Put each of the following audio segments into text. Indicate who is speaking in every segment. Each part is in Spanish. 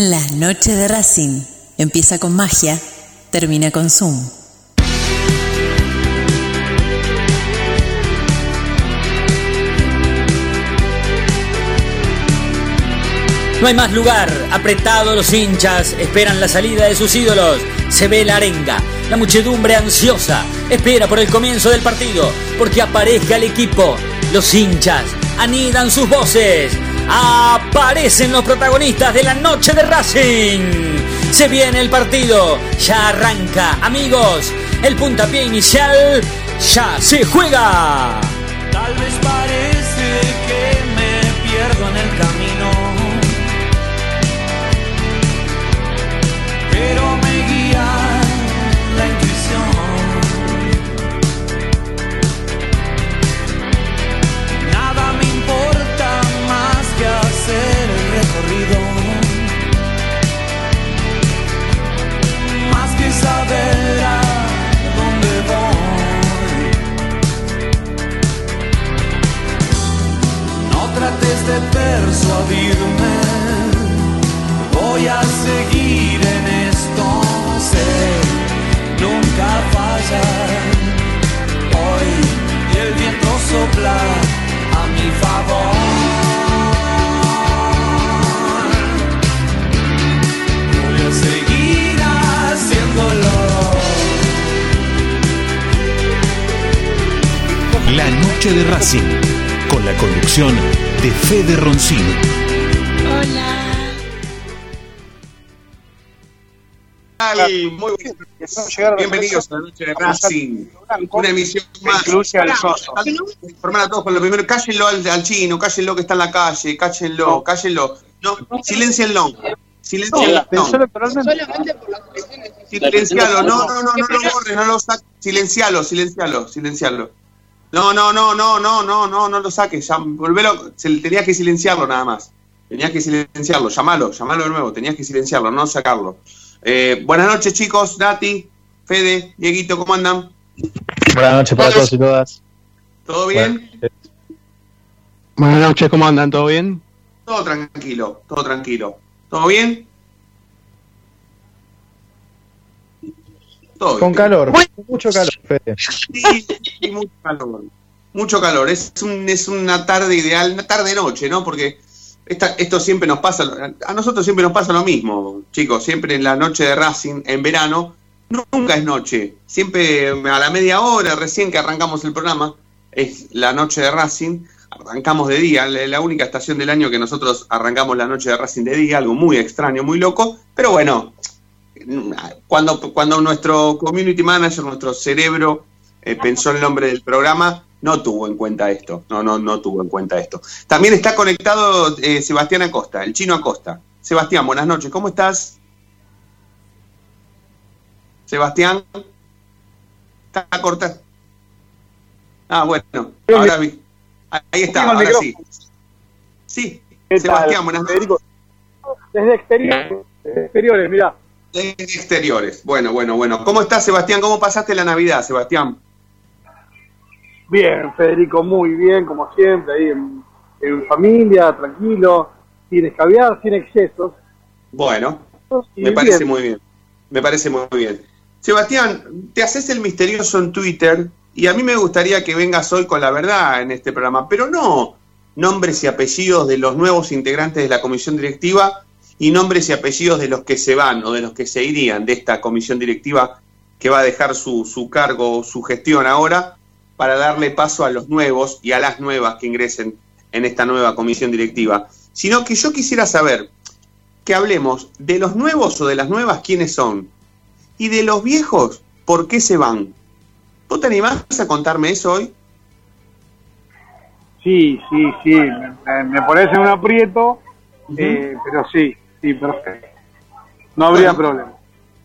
Speaker 1: La noche de Racing empieza con magia, termina con Zoom.
Speaker 2: No hay más lugar, apretado los hinchas, esperan la salida de sus ídolos. Se ve la arenga, la muchedumbre ansiosa, espera por el comienzo del partido, porque aparezca el equipo. Los hinchas anidan sus voces, aparecen los protagonistas de la noche de Racing. Se viene el partido, ya arranca, amigos. El puntapié inicial ya se juega.
Speaker 3: Tal vez parece de persuadirme, voy a seguir en esto, sé, nunca fallar. Hoy el viento sopla a mi favor. Voy a seguir haciéndolo.
Speaker 4: La noche de Racing, con la conducción de Fede Roncino.
Speaker 5: tal? Muy bien. Bienvenidos a la noche de Racing. Una emisión más.
Speaker 6: Incluye al soso.
Speaker 5: Informar a todos con lo primero. Cállenlo al, al chino, cállenlo que está en la calle, cállenlo, cállenlo. No, silencienlo. Silencienlo.
Speaker 6: Pensó electoralmente.
Speaker 7: Solamente por las.
Speaker 5: Silencialo. No, no, no, no lo borres, no lo saques. Silencialo, silencialo, silencialo. No, no, no, no, no, no, no, no lo saques. Ya, volvelo. Se, tenías que silenciarlo nada más. Tenías que silenciarlo. Llamalo, llamalo de nuevo. Tenías que silenciarlo, no sacarlo. Eh, buenas noches, chicos. Nati, Fede, Dieguito, ¿cómo andan?
Speaker 8: Buenas noches para todos y todas.
Speaker 5: ¿Todo bien?
Speaker 8: Buenas noches, ¿cómo andan? ¿Todo bien?
Speaker 5: Todo tranquilo, todo tranquilo. ¿Todo bien? Todo
Speaker 8: Con calor, mucho calor, Fede.
Speaker 5: Sí, sí, mucho calor. Mucho calor. Es, un, es una tarde ideal, una tarde-noche, ¿no? Porque esta, esto siempre nos pasa, a nosotros siempre nos pasa lo mismo, chicos. Siempre en la noche de Racing, en verano, nunca es noche. Siempre a la media hora, recién que arrancamos el programa, es la noche de Racing. Arrancamos de día, la única estación del año que nosotros arrancamos la noche de Racing de día, algo muy extraño, muy loco, pero bueno, cuando, cuando nuestro community manager, nuestro cerebro, eh, pensó el nombre del programa, no tuvo en cuenta esto. No, no, no tuvo en cuenta esto. También está conectado eh, Sebastián Acosta, el chino Acosta. Sebastián, buenas noches, ¿cómo estás? Sebastián, está cortado. Ah, bueno, ahora vi. Ahí está, ahora sí. Sí,
Speaker 6: ¿Qué
Speaker 5: Sebastián, buenas noches.
Speaker 6: Desde exteriores, desde exteriores, mirá.
Speaker 5: De exteriores. Bueno, bueno, bueno. ¿Cómo estás, Sebastián? ¿Cómo pasaste la Navidad, Sebastián?
Speaker 6: Bien, Federico, muy bien, como siempre, ahí en, en familia, tranquilo, sin escabiar, sin excesos.
Speaker 5: Bueno,
Speaker 6: Y
Speaker 5: me parece
Speaker 6: bien.
Speaker 5: muy bien. Me parece muy bien. Sebastián, te haces el misterioso en Twitter y a mí me gustaría que vengas hoy con la verdad en este programa, pero no nombres y apellidos de los nuevos integrantes de la comisión directiva y nombres y apellidos de los que se van o de los que se irían de esta comisión directiva que va a dejar su, su cargo, su gestión ahora, para darle paso a los nuevos y a las nuevas que ingresen en esta nueva comisión directiva. Sino que yo quisiera saber que hablemos de los nuevos o de las nuevas quiénes son y de los viejos por qué se van. ¿Vos te animás a contarme eso hoy?
Speaker 6: Sí, sí, sí, me, me pones en un aprieto, eh, pero sí, sí, perfecto. No habría
Speaker 5: Bueno.
Speaker 6: problema.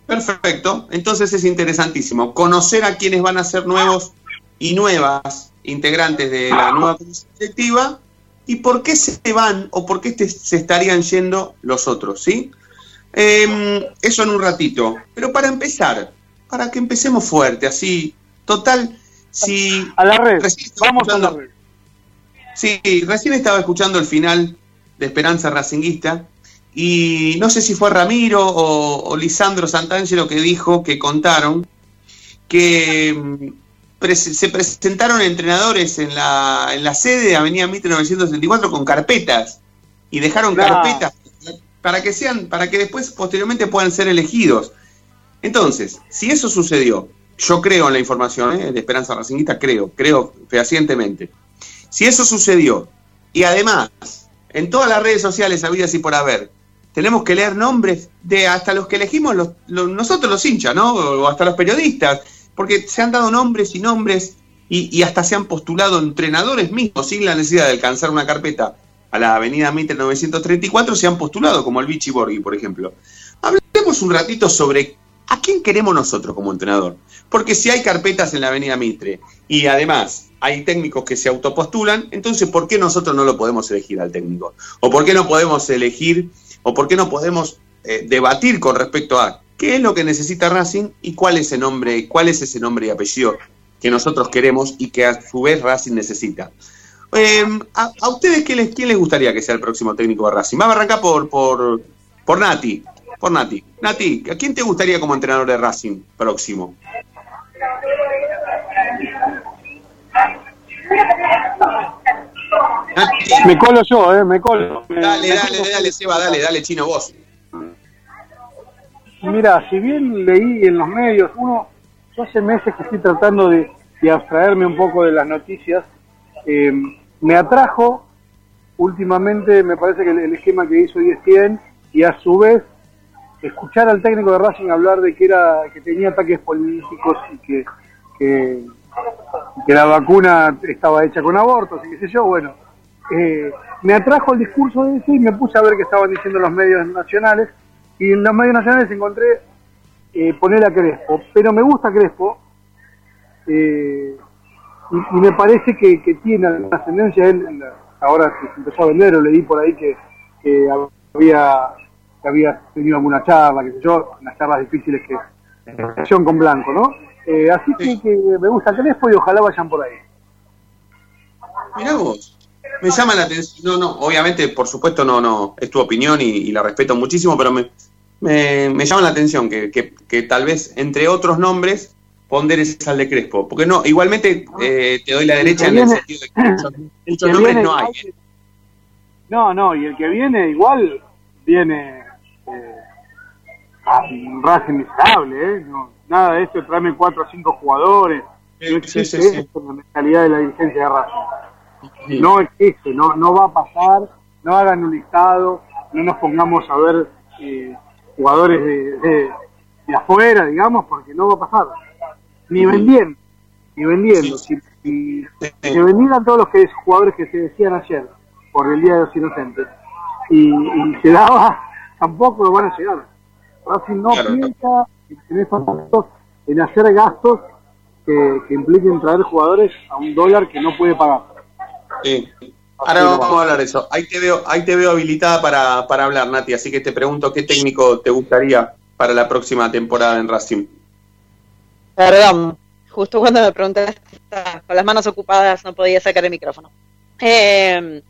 Speaker 5: Perfecto, entonces es interesantísimo conocer a quienes van a ser nuevos y nuevas integrantes de la nueva comisión directiva y por qué se van o por qué te- se estarían yendo los otros, ¿sí? Eh, eso en un ratito. Pero para empezar, para que empecemos fuerte, así, total, si...
Speaker 6: A la red, vamos a la red.
Speaker 5: Sí, recién estaba escuchando el final de Esperanza Racinguista y no sé si fue Ramiro o, o Lisandro Santangelo que dijo, que contaron, que mm, se presentaron entrenadores en la, en la sede de Avenida Mitre 974 con carpetas y dejaron
Speaker 6: Claro.
Speaker 5: carpetas para que sean, para que después posteriormente puedan ser elegidos. Entonces, si eso sucedió, yo creo en la información ¿eh? de Esperanza Racinguista, creo, creo fehacientemente. Si eso sucedió, y además, en todas las redes sociales habidas y por haber, tenemos que leer nombres de hasta los que elegimos los, los- nosotros los hinchas, ¿no? O hasta los periodistas, porque se han dado nombres y nombres y, y hasta se han postulado entrenadores mismos sin la necesidad de alcanzar una carpeta a la avenida Mitre 934, se han postulado, como el Vichy Borghi, por ejemplo. Hablemos un ratito sobre a quién queremos nosotros como entrenador. Porque si hay carpetas en la avenida Mitre y además hay técnicos que se autopostulan, entonces ¿por qué nosotros no lo podemos elegir al técnico? ¿O por qué no podemos elegir, o por qué no podemos eh, debatir con respecto a qué es lo que necesita Racing y cuál es ese nombre, cuál es ese nombre y apellido que nosotros queremos y que a su vez Racing necesita? Eh, a, ustedes quién les gustaría que sea el próximo técnico de Racing? Vamos a arrancar por, por, por Nati. Por Nati. Nati, ¿a quién te gustaría como entrenador de Racing próximo?
Speaker 6: Me colo yo, eh, me colo.
Speaker 5: Dale,
Speaker 6: me
Speaker 5: dale,
Speaker 6: colo.
Speaker 5: dale, Seba, dale, dale, chino, vos.
Speaker 6: Mira, si bien leí en los medios, uno, yo hace meses que estoy tratando de, de abstraerme un poco de las noticias, eh, me atrajo últimamente, me parece que el, el esquema que hizo ESPN y a su vez escuchar al técnico de Racing hablar de que era que tenía ataques políticos y que, que, que la vacuna estaba hecha con abortos y qué sé yo, bueno, eh, me atrajo el discurso de ese y me puse a ver qué estaban diciendo los medios nacionales y en los medios nacionales encontré eh, poner a Crespo, pero me gusta Crespo eh, y, me parece que, que tiene alguna ascendencia él, ahora que se empezó a vender o leí por ahí que, que había que había tenido alguna charla, qué sé yo, unas charlas difíciles que en relación con Blanco, ¿no? Eh, así que, que me gusta Crespo y ojalá vayan por ahí.
Speaker 5: Mirá vos. Me llama la atención. No, no, obviamente, por supuesto, no, no, es tu opinión y, y la respeto muchísimo, pero me, me, me llama la atención que, que, que tal vez, entre otros nombres, ponderes al de Crespo. Porque no, igualmente eh, te doy la derecha en el sentido de que muchos, nombres no hay. ¿eh?
Speaker 6: No, no, y el que viene igual viene eh, a un miserable, ¿eh? No, nada de esto, de traerme cuatro o cinco jugadores. No existe
Speaker 5: sí, sí.
Speaker 6: la mentalidad de la dirigencia de Racing. No existe, no, no va a pasar, no hagan un listado, no nos pongamos a ver eh, jugadores de, de, de afuera, digamos, porque no va a pasar. Ni vendiendo, ni vendiendo. Si, si- vendieran todos los que jugadores que se decían ayer por el Día de los Inocentes y, y se daba, tampoco lo van a llegar. Racing no
Speaker 5: Claro.
Speaker 6: piensa en esos gastos, en hacer gastos que, que impliquen traer jugadores a un dólar que no puede pagar.
Speaker 5: Sí. Ahora vamos a hablar de eso. Ahí te veo, ahí te veo habilitada para, para hablar, Nati, así que te pregunto qué técnico te gustaría para la próxima temporada en Racing.
Speaker 7: Perdón, justo cuando me preguntaste, con las manos ocupadas no podía sacar el micrófono. Eh,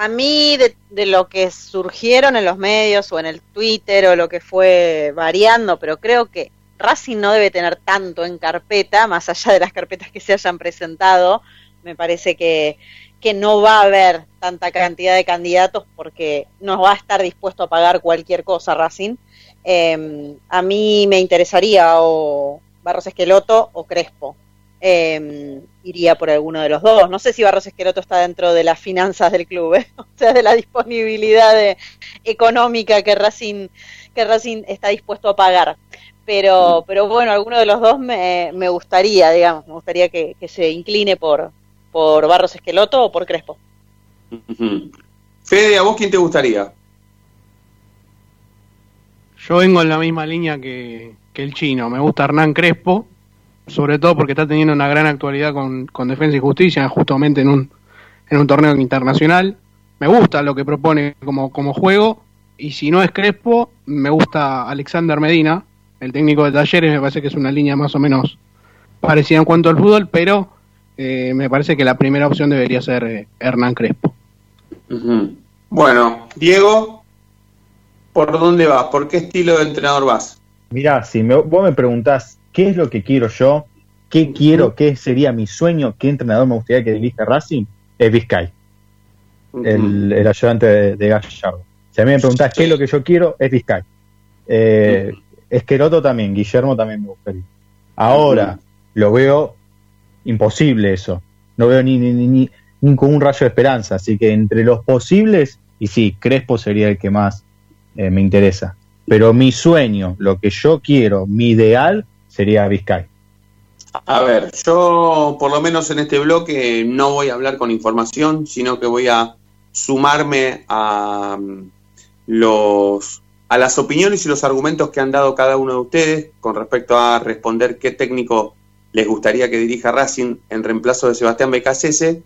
Speaker 7: a mí, de, lo que surgieron en los medios o en el Twitter o lo que fue variando, pero creo que Racing no debe tener tanto en carpeta, más allá de las carpetas que se hayan presentado, me parece que, que no va a haber tanta cantidad de candidatos porque no va a estar dispuesto a pagar cualquier cosa Racing. Eh, a mí me interesaría o Barros Esqueloto o Crespo. Eh, iría por alguno de los dos. No sé si Barros Esqueloto está dentro de las finanzas del club, ¿eh? o sea, de la disponibilidad de- económica que Racing, que Racing está dispuesto a pagar. Pero, pero bueno, alguno de los dos me, me gustaría, digamos, me gustaría que, que se incline por, por Barros Esqueloto o por Crespo.
Speaker 5: Fede, ¿a vos quién te gustaría?
Speaker 8: Yo vengo en la misma línea que, que el chino. Me gusta Hernán Crespo, sobre todo porque está teniendo una gran actualidad con, con Defensa y Justicia, justamente en un, en un torneo internacional. Me gusta lo que propone como, como juego. Y si no es Crespo, me gusta Alexander Medina, el técnico de Talleres. Me parece que es una línea más o menos parecida en cuanto al fútbol, pero eh, me parece que la primera opción debería ser eh, Hernán Crespo.
Speaker 5: Bueno, Diego, ¿Por dónde vas? ¿Por qué estilo de entrenador vas?
Speaker 9: Mirá, si me- vos me preguntás qué es lo que quiero yo, qué quiero, qué sería mi sueño, qué entrenador me gustaría que dirija Racing, es Vizcay, el, el ayudante de, de Gallardo. Si a mí me preguntás qué es lo que yo quiero, es Vizcay. Eh, Esqueroto también, Guillermo también me gustaría. Ahora, lo veo imposible eso. No veo ni, ni, ni, ni- ni con un rayo de esperanza. Así que entre los posibles, y sí, Crespo sería el que más eh, me interesa. Pero mi sueño, lo que yo quiero, mi ideal, sería Vizcay.
Speaker 5: A ver, yo por lo menos en este bloque no voy a hablar con información, sino que voy a sumarme a mm, los a las opiniones y los argumentos que han dado cada uno de ustedes con respecto a responder qué técnico les gustaría que dirija Racing en reemplazo de Sebastián Becasese.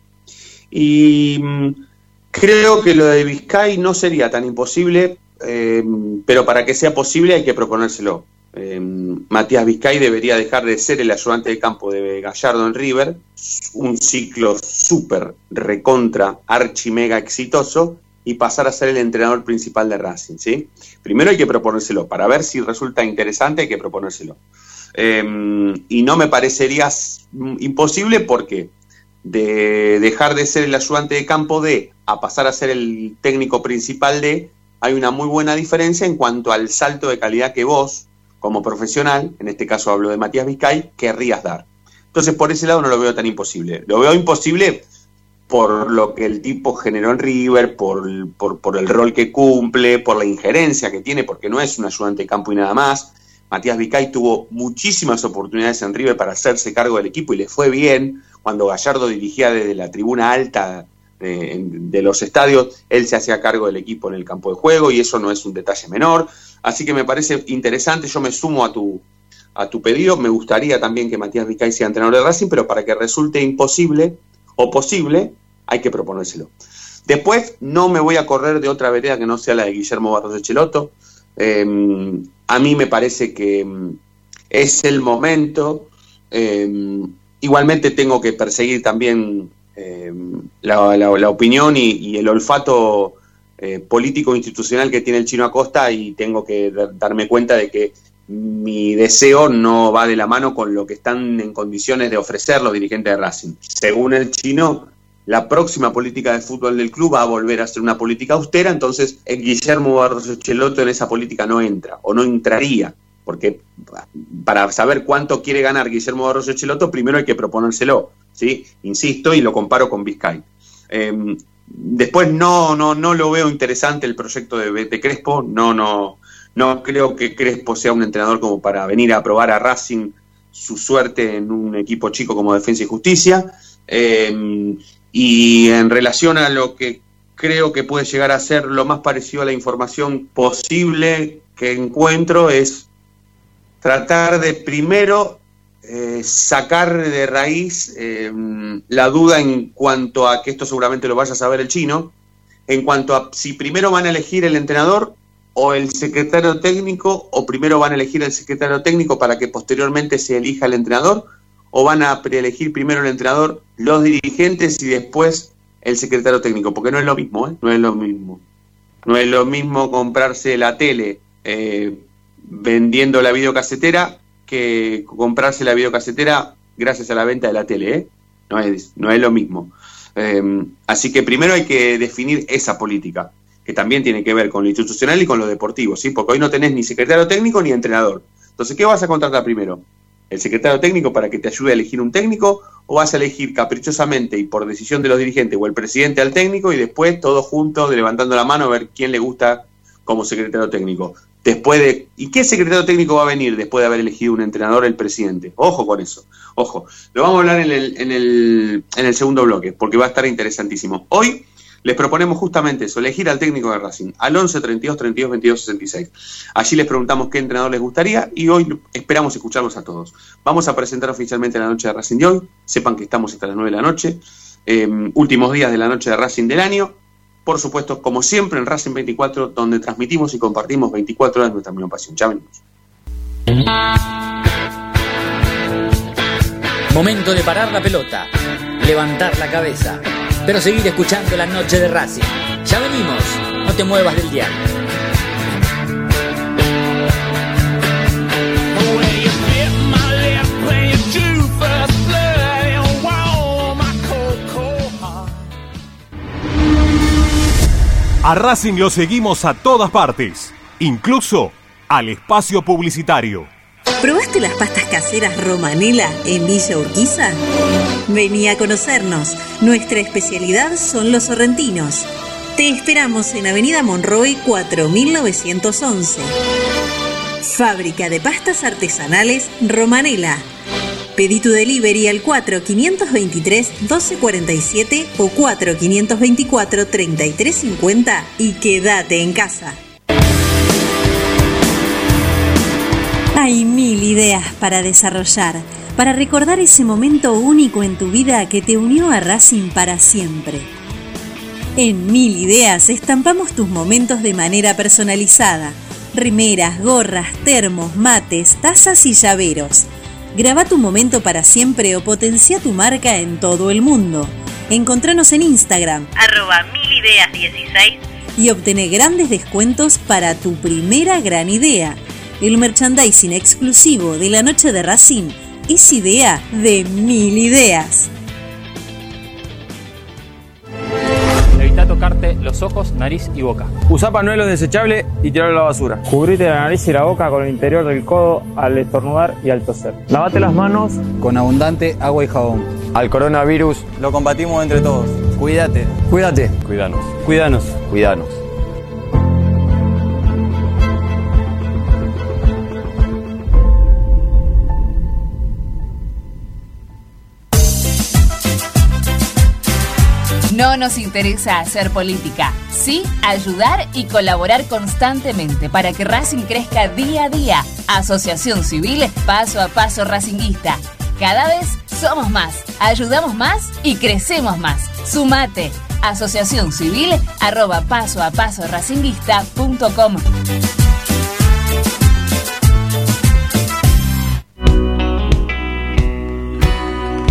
Speaker 5: Y mm, creo que lo de Vizcay no sería tan imposible, eh, pero para que sea posible hay que proponérselo. Eh, Matías Vizcay debería dejar de ser el ayudante de campo de Gallardo en River, un ciclo súper recontra, archi mega exitoso, y pasar a ser el entrenador principal de Racing. ¿sí? Primero hay que proponérselo, para ver si resulta interesante hay que proponérselo. Eh, y no me parecería s- imposible porque de dejar de ser el ayudante de campo de a pasar a ser el técnico principal de, hay una muy buena diferencia en cuanto al salto de calidad que vos, como profesional, en este caso hablo de Matías Vizcay, querrías dar. Entonces, por ese lado no lo veo tan imposible. Lo veo imposible por lo que el tipo generó en River, por, el- rol que cumple, por la injerencia que tiene, porque no es un ayudante de campo y nada más. Matías Vicay tuvo muchísimas oportunidades en River para hacerse cargo del equipo y le fue bien. Cuando Gallardo dirigía desde la tribuna alta de los estadios, él se hacía cargo del equipo en el campo de juego y eso no es un detalle menor. Así que me parece interesante, yo me sumo a tu, a tu pedido. Me gustaría también que Matías Vicay sea entrenador de Racing, pero para que resulte imposible o posible, hay que proponérselo. Después, no me voy a correr de otra vereda que no sea la de Guillermo Barros de Cheloto. Eh, a mí me parece que mm, es el momento. eh, igualmente tengo que perseguir también la, la- opinión y el olfato eh, político institucional que tiene el chino Acosta y tengo que dar- darme cuenta de que mi deseo no va de la mano con lo que están en condiciones de ofrecer los dirigentes de Racing. Según el chino, la próxima política de fútbol del club va a volver a ser una política austera, entonces el Guillermo Barros Cheloto en esa política no entra o no entraría, porque para saber cuánto quiere ganar Guillermo Barros Cheloto, primero hay que proponérselo, ¿sí? Insisto y lo comparo con Vizcay. Eh, después no, no, no lo veo interesante el proyecto de, Crespo, no, no, no creo que Crespo sea un entrenador como para venir a probar a Racing su suerte en un equipo chico como Defensa y Justicia. Eh, y en relación a lo que creo que puede llegar a ser lo más parecido a la información posible que encuentro es tratar de primero eh, sacar de raíz eh, la duda en cuanto a que esto seguramente lo vaya a saber el chino, en cuanto a si primero van a elegir el entrenador o el secretario técnico, o primero van a elegir el secretario técnico para que posteriormente se elija el entrenador, o van a preelegir primero el entrenador, los dirigentes y después el secretario técnico, porque no es lo mismo, ¿eh? no es lo mismo. No es lo mismo comprarse la tele vendiendo la videocasetera que comprarse la videocasetera gracias a la venta de la tele, ¿eh? No es, no es lo mismo. Eh, así que primero hay que definir esa política, que también tiene que ver con lo institucional y con lo deportivo, ¿sí? Porque hoy no tenés ni secretario técnico ni entrenador. Entonces, ¿qué vas a contratar primero? ¿El secretario técnico para que te ayude a elegir un técnico? ¿O vas a elegir caprichosamente y por decisión de los dirigentes o el presidente al técnico y después todos juntos levantando la mano a ver quién le gusta como secretario técnico? Después de. ¿Y qué secretario técnico va a venir después de haber elegido un entrenador el presidente? Ojo con eso. Ojo. Lo vamos a hablar en el, en el, en el segundo bloque, porque va a estar interesantísimo. Hoy les proponemos justamente eso, elegir al técnico de Racing, al 11 32 32 22 66. Allí les preguntamos qué entrenador les gustaría y hoy esperamos escucharlos a todos. Vamos a presentar oficialmente la noche de Racing de hoy. Sepan que estamos hasta las 9 de la noche. Eh, últimos días de la noche de Racing del año. Por supuesto, como siempre, en Racing 24, donde transmitimos y compartimos 24 horas nuestra misma pasión. Ya venimos.
Speaker 2: Momento de parar la pelota, levantar la cabeza, pero seguir escuchando la noche de Racing. Ya venimos, no te muevas del diario.
Speaker 4: A Racing lo seguimos a todas partes, incluso al espacio publicitario.
Speaker 1: ¿Probaste las pastas caseras Romanela en Villa Urquiza? Vení a conocernos. Nuestra especialidad son los sorrentinos. Te esperamos en Avenida Monroy 4911. Fábrica de pastas artesanales Romanela. Pedí tu delivery al 4523-1247 o 4524-3350 y quédate en casa. Hay mil ideas para desarrollar, para recordar ese momento único en tu vida que te unió a Racing para siempre. En Mil Ideas estampamos tus momentos de manera personalizada. Rimeras, gorras, termos, mates, tazas y llaveros. Graba tu momento para siempre o potencia tu marca en todo el mundo. Encontranos en Instagram
Speaker 10: arroba milideas16
Speaker 1: y obtené grandes descuentos para tu primera gran idea. El merchandising exclusivo de la noche de Racing es idea de mil ideas.
Speaker 11: Evita tocarte los ojos, nariz y boca.
Speaker 12: Usa panuelos desechables y tirarlo a la basura.
Speaker 13: Cubrite la nariz y la boca con el interior del codo al estornudar y al toser. Lavate las manos
Speaker 14: con abundante agua y jabón.
Speaker 12: Al coronavirus
Speaker 14: lo combatimos entre todos. Cuídate.
Speaker 12: Cuídate.
Speaker 14: Cuídanos.
Speaker 12: Cuídanos.
Speaker 14: Cuídanos.
Speaker 15: No nos interesa hacer política, sí ayudar y colaborar constantemente para que Racing crezca día a día. Asociación Civil Paso a Paso Racinguista. Cada vez somos más, ayudamos más y crecemos más. Sumate. Asociación Civil arroba paso a paso racinguista.com.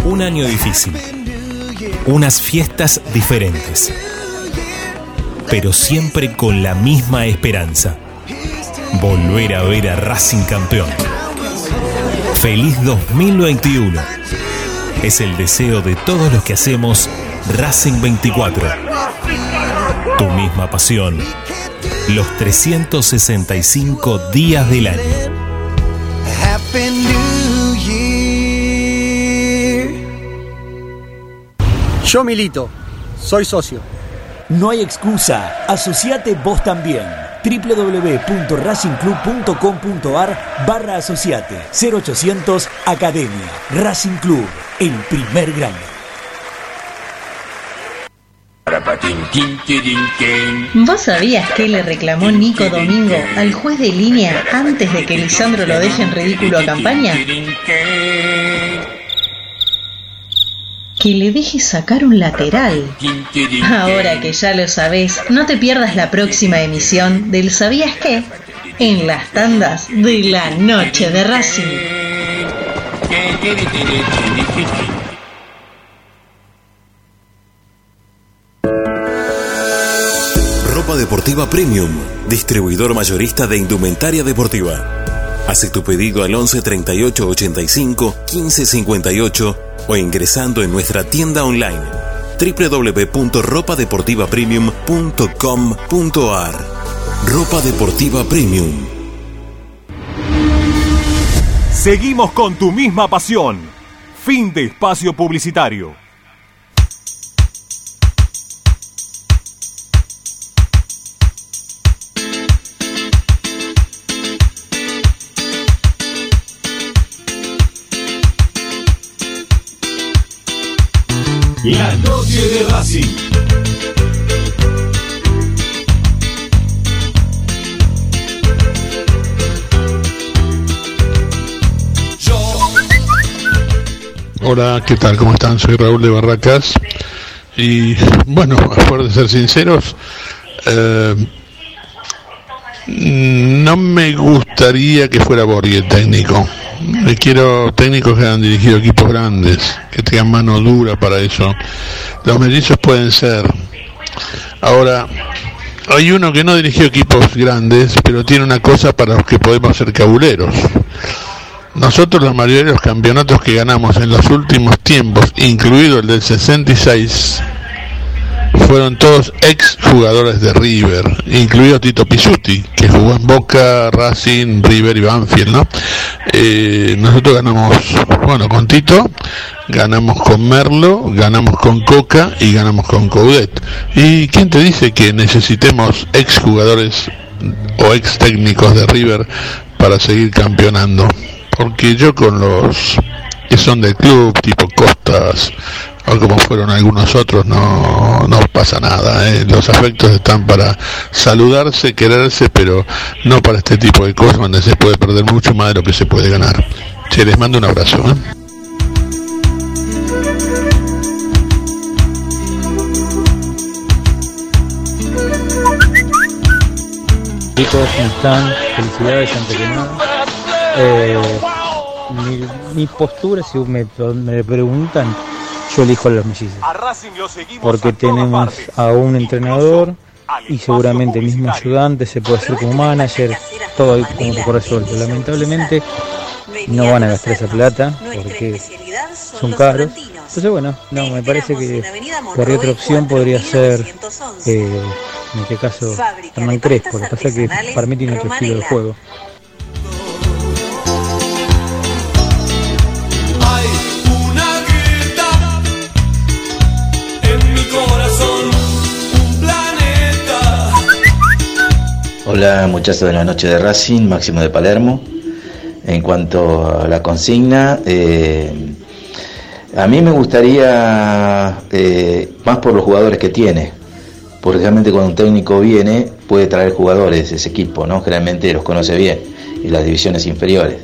Speaker 4: Un año difícil. Unas fiestas diferentes. Pero siempre con la misma esperanza. Volver a ver a Racing campeón. Feliz 2021. Es el deseo de todos los que hacemos Racing 24. Tu misma pasión. Los 365 días del año.
Speaker 16: Yo milito, soy socio.
Speaker 17: No hay excusa, asociate vos también. www.racingclub.com.ar barra asociate 0800 Academia Racing Club, el primer grande.
Speaker 1: ¿Vos sabías que le reclamó Nico Domingo al juez de línea antes de que Lisandro lo deje en ridículo a campaña? Que le deje sacar un lateral. Ahora que ya lo sabés, no te pierdas la próxima emisión del ¿Sabías qué? En las tandas de la noche de Racing.
Speaker 18: Ropa Deportiva Premium, distribuidor mayorista de indumentaria deportiva. Hace tu pedido al 11 38 85 15 58 o ingresando en nuestra tienda online www.ropadeportivapremium.com.ar Ropa Deportiva Premium.
Speaker 4: Seguimos con tu misma pasión. Fin de espacio publicitario. La noche de Racing.
Speaker 19: Hola, ¿qué tal? ¿Cómo están? Soy Raúl de Barracas. Y bueno, por de ser sinceros, eh, no me gustaría que fuera Borghi el técnico. Quiero técnicos que han dirigido equipos grandes, que tengan mano dura para eso. Los mellizos pueden ser. Ahora, hay uno que no dirigió equipos grandes, pero tiene una cosa para los que podemos ser cabuleros. Nosotros la mayoría de los campeonatos que ganamos en los últimos tiempos, incluido el del 66, fueron todos ex jugadores de River, incluido Tito Pisuti, que jugó en Boca, Racing, River y Banfield, ¿no? Eh, nosotros ganamos, bueno, con Tito, ganamos con Merlo, ganamos con Coca y ganamos con Coudet. ¿Y quién te dice que necesitemos ex jugadores o ex técnicos de River para seguir campeonando? Porque yo con los que son del club, tipo Costas, o como fueron algunos otros, no, no pasa nada. ¿eh? Los afectos están para saludarse, quererse, pero no para este tipo de cosas donde se puede perder mucho más de lo que se puede ganar. Se les mando un abrazo. ¿eh?
Speaker 20: Chicos, ¿cómo están? Felicidades antes que nada. Eh, mi, mi postura, si me, me preguntan, yo elijo a los mellizos. Porque tenemos a un entrenador y seguramente el mismo ayudante se puede hacer como manager, todo ahí como poco resuelto. Lamentablemente no van a gastar esa plata porque son caros. Entonces bueno, no, me parece que por otra opción podría ser, eh, en este caso, Hernán Crespo. Lo que pasa es que para mí tiene otro estilo de juego.
Speaker 3: Corazón, planeta.
Speaker 21: Hola muchachos de la noche de Racing, Máximo de Palermo. En cuanto a la consigna, eh, a mí me gustaría, eh, más por los jugadores que tiene, porque realmente cuando un técnico viene puede traer jugadores, ese equipo, ¿no? Generalmente los conoce bien, y las divisiones inferiores.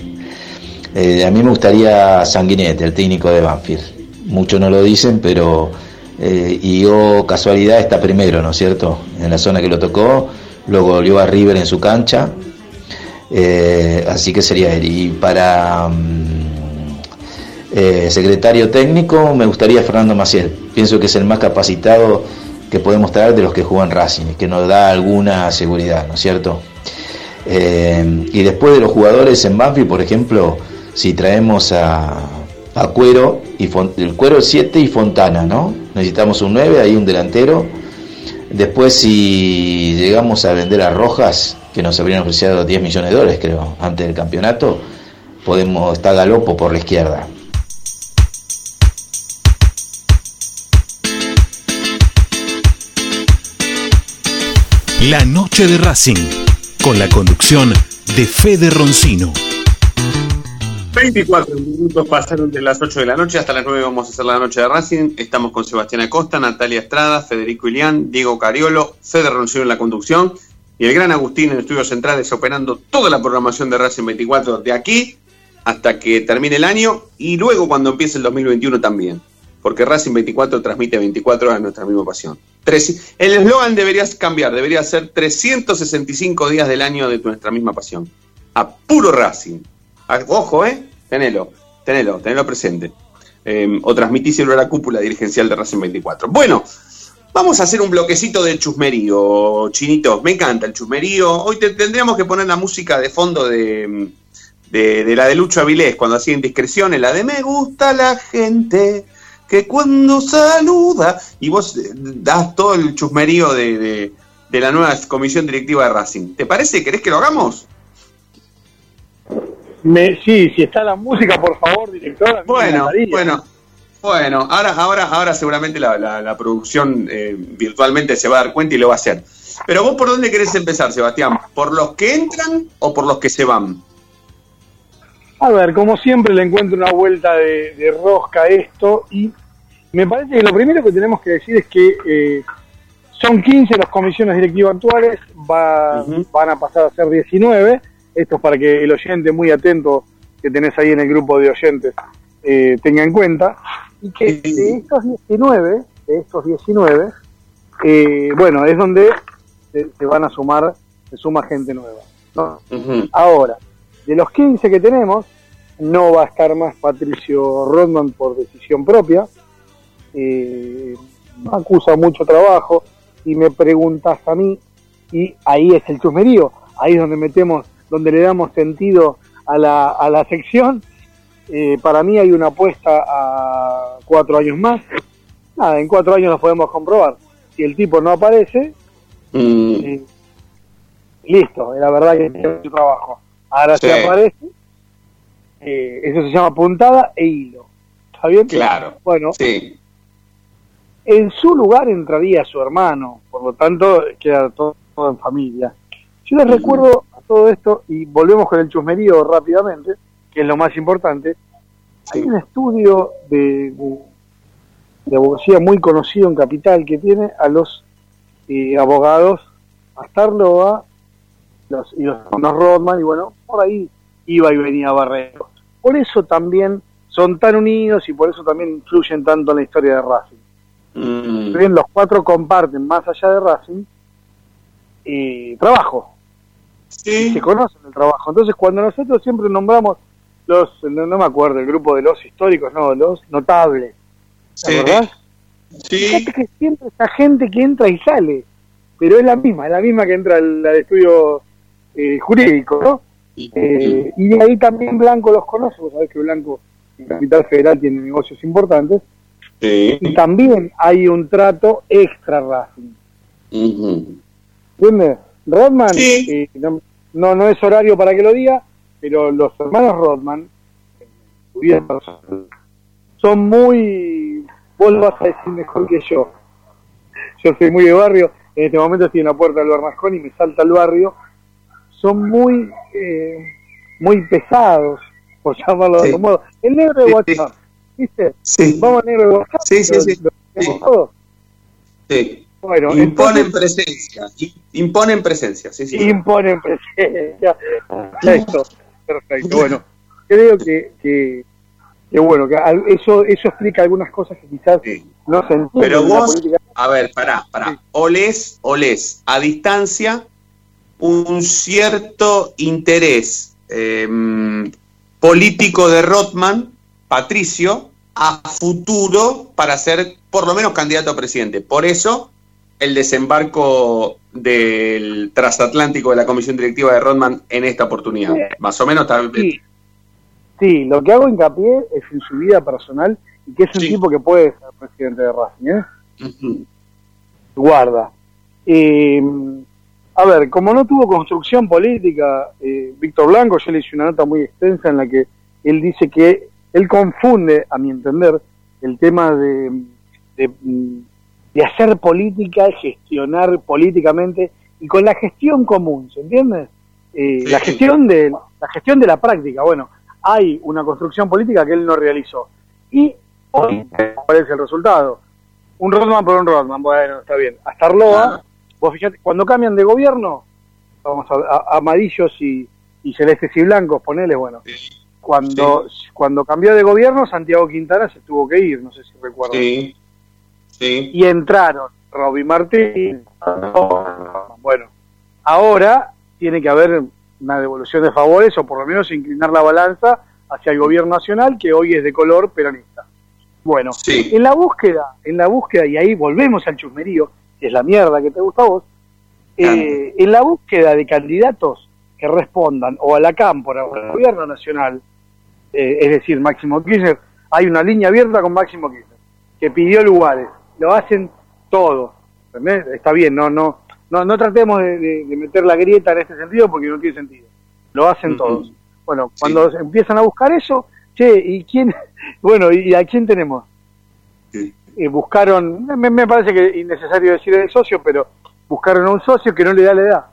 Speaker 21: Eh, a mí me gustaría Sanguinetti, el técnico de Banfield. Muchos no lo dicen, pero eh, y yo casualidad está primero, ¿no es cierto? En la zona que lo tocó, luego volvió a River en su cancha, eh, así que sería él. Y para mm, eh, secretario técnico me gustaría Fernando Maciel. Pienso que es el más capacitado que podemos traer de los que juegan Racing, que nos da alguna seguridad, ¿no es cierto? Y después de los jugadores en Banfield, por ejemplo, si traemos a, Cuero, y el Cuero 7 y Fontana, ¿no? Necesitamos un 9, ahí un delantero. Después si llegamos a vender a Rojas, que nos habrían ofrecido 10 millones de dólares, creo, antes del campeonato, podemos estar Galopo por la izquierda.
Speaker 4: La noche de Racing, con la conducción de Fede Roncino.
Speaker 5: 24 minutos pasaron de las 8 de la noche hasta las 9 vamos a hacer la noche de Racing. Estamos con Sebastián Acosta, Natalia Estrada, Federico Ilián, Diego Cariolo, Fede Roncino en la conducción y el gran Agustín en estudios centrales operando toda la programación de Racing 24 de aquí hasta que termine el año y luego cuando empiece el 2021 también. Porque Racing 24 transmite 24 horas nuestra misma pasión. El eslogan debería cambiar, debería ser 365 días del año de nuestra misma pasión. A puro Racing. A- ojo, ¿eh? Tenelo, tenelo, tenelo presente. Eh, o transmitíselo a la cúpula dirigencial de Racing 24. Bueno, vamos a hacer un bloquecito de chusmerío, chinitos. Me encanta el chusmerío. Hoy te- tendríamos que poner la música de fondo de, de, de la de Lucho Avilés, cuando hacía indiscreciones, la de Me gusta la gente que cuando saluda, y vos eh, das todo el chusmerío de, de- de la nueva comisión directiva de Racing. ¿Te parece? ¿Querés que lo hagamos?
Speaker 6: Me, sí, si está la música, por favor, director.
Speaker 5: Bueno, bueno, bueno, ahora, ahora, ahora seguramente la, la- la producción eh, virtualmente se va a dar cuenta y lo va a hacer. Pero vos por dónde querés empezar, Sebastián? ¿Por los que entran o por los que se van?
Speaker 6: A ver, como siempre le encuentro una vuelta de, de rosca a esto y me parece que lo primero que tenemos que decir es que eh, son 15 las comisiones directivas actuales, va- van a pasar a ser 19, esto es para que el oyente muy atento que tenés ahí en el grupo de oyentes eh, tenga en cuenta, y que de estos 19, de estos 19, eh, bueno, es donde se, se van a sumar, se suma gente nueva. ¿no? Ahora, de los 15 que tenemos, no va a estar más Patricio Rodman por decisión propia. Eh, acusa mucho trabajo y me preguntas a mí, y ahí es el chusmerío, ahí es donde metemos, donde le damos sentido a la, a la sección. Eh, para mí hay una apuesta a cuatro años más. Nada, en cuatro años lo podemos comprobar. Si el tipo no aparece,
Speaker 5: Mm,
Speaker 6: eh, listo, la verdad que tiene mucho trabajo. Ahora
Speaker 5: Sí.
Speaker 6: si aparece, eh, eso se llama puntada e hilo. ¿Está bien?
Speaker 5: Claro.
Speaker 6: Bueno,
Speaker 5: sí.
Speaker 6: en su lugar entraría su hermano, por lo tanto queda todo, todo en familia. Yo les recuerdo todo esto, y volvemos con el chusmerío rápidamente, que es lo más importante, hay un estudio de, de, abogacía muy conocido en Capital que tiene a los eh, abogados Astarloa los, y los hermanos Rodman, y bueno, por ahí iba y venía Barrero. Por eso también son tan unidos y por eso también influyen tanto en la historia de Racing.
Speaker 5: Mm,
Speaker 6: bien los cuatro comparten más allá de Racing eh, trabajo
Speaker 5: Sí.
Speaker 6: se conocen el trabajo entonces cuando nosotros siempre nombramos los no, no me acuerdo el grupo de los históricos no los notables ¿te
Speaker 5: Sí.
Speaker 6: acordás?
Speaker 5: Sí.
Speaker 6: Fíjate que siempre está gente que entra y sale pero es la misma es la misma que entra al, al estudio eh, jurídico ¿no? Eh, y de ahí también Blanco los conoce vos sabés que Blanco en Capital Federal tiene negocios importantes
Speaker 5: Sí.
Speaker 6: y también hay un trato extra Racing. ¿Entiendes? Rodman,
Speaker 5: Sí.
Speaker 6: eh, no, no, no es horario para que lo diga, pero los hermanos Rodman, en personal, son muy. Vos lo vas a decir mejor que yo. Yo soy muy de barrio, en este momento estoy en la puerta del Bernascón y me salta el barrio. Son muy. eh, muy pesados, por llamarlo de
Speaker 5: Sí.
Speaker 6: algún modo. El negro de
Speaker 5: Sí,
Speaker 6: WhatsApp, ¿viste?
Speaker 5: Sí.
Speaker 6: Vamos al negro de WhatsApp.
Speaker 5: Sí, sí,
Speaker 6: lo-
Speaker 5: sí.
Speaker 6: lo tenemos
Speaker 5: Sí.
Speaker 6: todos.
Speaker 5: Sí.
Speaker 6: Bueno,
Speaker 5: Imponen
Speaker 6: entonces-
Speaker 5: presencia. Imponen presencia, sí, sí.
Speaker 6: imponen presencia. Perfecto, perfecto. Bueno, creo que, que, que bueno, que eso, eso explica algunas cosas que quizás no se entienden
Speaker 5: Pero vos,
Speaker 6: política.
Speaker 5: a ver, pará, pará. Olés, olés, a distancia, un cierto interés eh, político de Rotman, Patricio, a futuro para ser por lo menos candidato a presidente. Por eso el desembarco del transatlántico de la comisión directiva de Rotman en esta oportunidad. Más o menos está...
Speaker 6: Sí. Sí, lo que hago hincapié es en su vida personal y que es un tipo que puede ser presidente de Racing, ¿eh? Guarda. Eh, a ver, como no tuvo construcción política, eh, Víctor Blanco, yo le hice una nota muy extensa en la que él dice que él confunde, a mi entender, el tema de, de, de hacer política, gestionar políticamente y con la gestión común, ¿se entiende? Eh, la gestión de la gestión de la práctica. Bueno, hay una construcción política que él no realizó y hoy cuál es el resultado. Un Rodman por un Rodman, bueno, está bien. Hasta Arloa, vos fíjate, cuando cambian de gobierno, vamos a, a- amarillos y, y celestes y blancos, ponele, bueno. Cuando, cuando cambió de gobierno, Santiago Quintana se tuvo que ir, no sé si recuerdan.
Speaker 5: Sí. Sí.
Speaker 6: Y entraron Robbie Martín. Bueno, ahora tiene que haber una devolución de favores o por lo menos inclinar la balanza hacia el gobierno nacional que hoy es de color peronista. Bueno, en la búsqueda, en la búsqueda, y ahí volvemos al chusmerío, que es la mierda que te gusta a vos, eh, en la búsqueda de candidatos que respondan o a la cámpora o al gobierno nacional, eh, es decir, Máximo Kirchner, hay una línea abierta con Máximo Kirchner, que pidió lugares, lo hacen todos, ¿entendés? Está bien, no, no, no, no tratemos de, de- de meter la grieta en este sentido porque no tiene sentido, lo hacen todos. Bueno, cuando empiezan a buscar eso, che, ¿y quién? Bueno, ¿y a quién tenemos? Eh, buscaron, me, me parece que es innecesario decir el socio, pero buscaron a un socio que no le da la edad.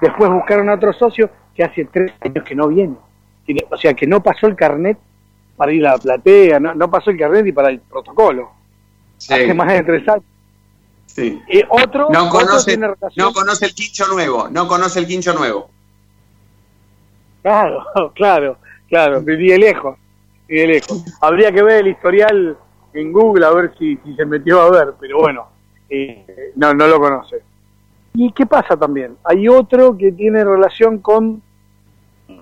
Speaker 6: Después buscaron a otro socio que hace tres años que no viene. O sea, que no pasó el carnet para ir a la platea, no, no pasó el carnet y para el protocolo. Hace más de tres años.
Speaker 5: Sí.
Speaker 6: Y otro,
Speaker 5: No
Speaker 6: otro
Speaker 5: conoce,
Speaker 6: tiene relación-
Speaker 5: no conoce el quincho nuevo, no conoce el quincho nuevo.
Speaker 6: Claro, claro, claro, de lejos, de lejos. Habría que ver el historial en Google a ver si, si se metió a ver, pero bueno, eh, no, no lo conoce. ¿Y qué pasa también? Hay otro que tiene relación con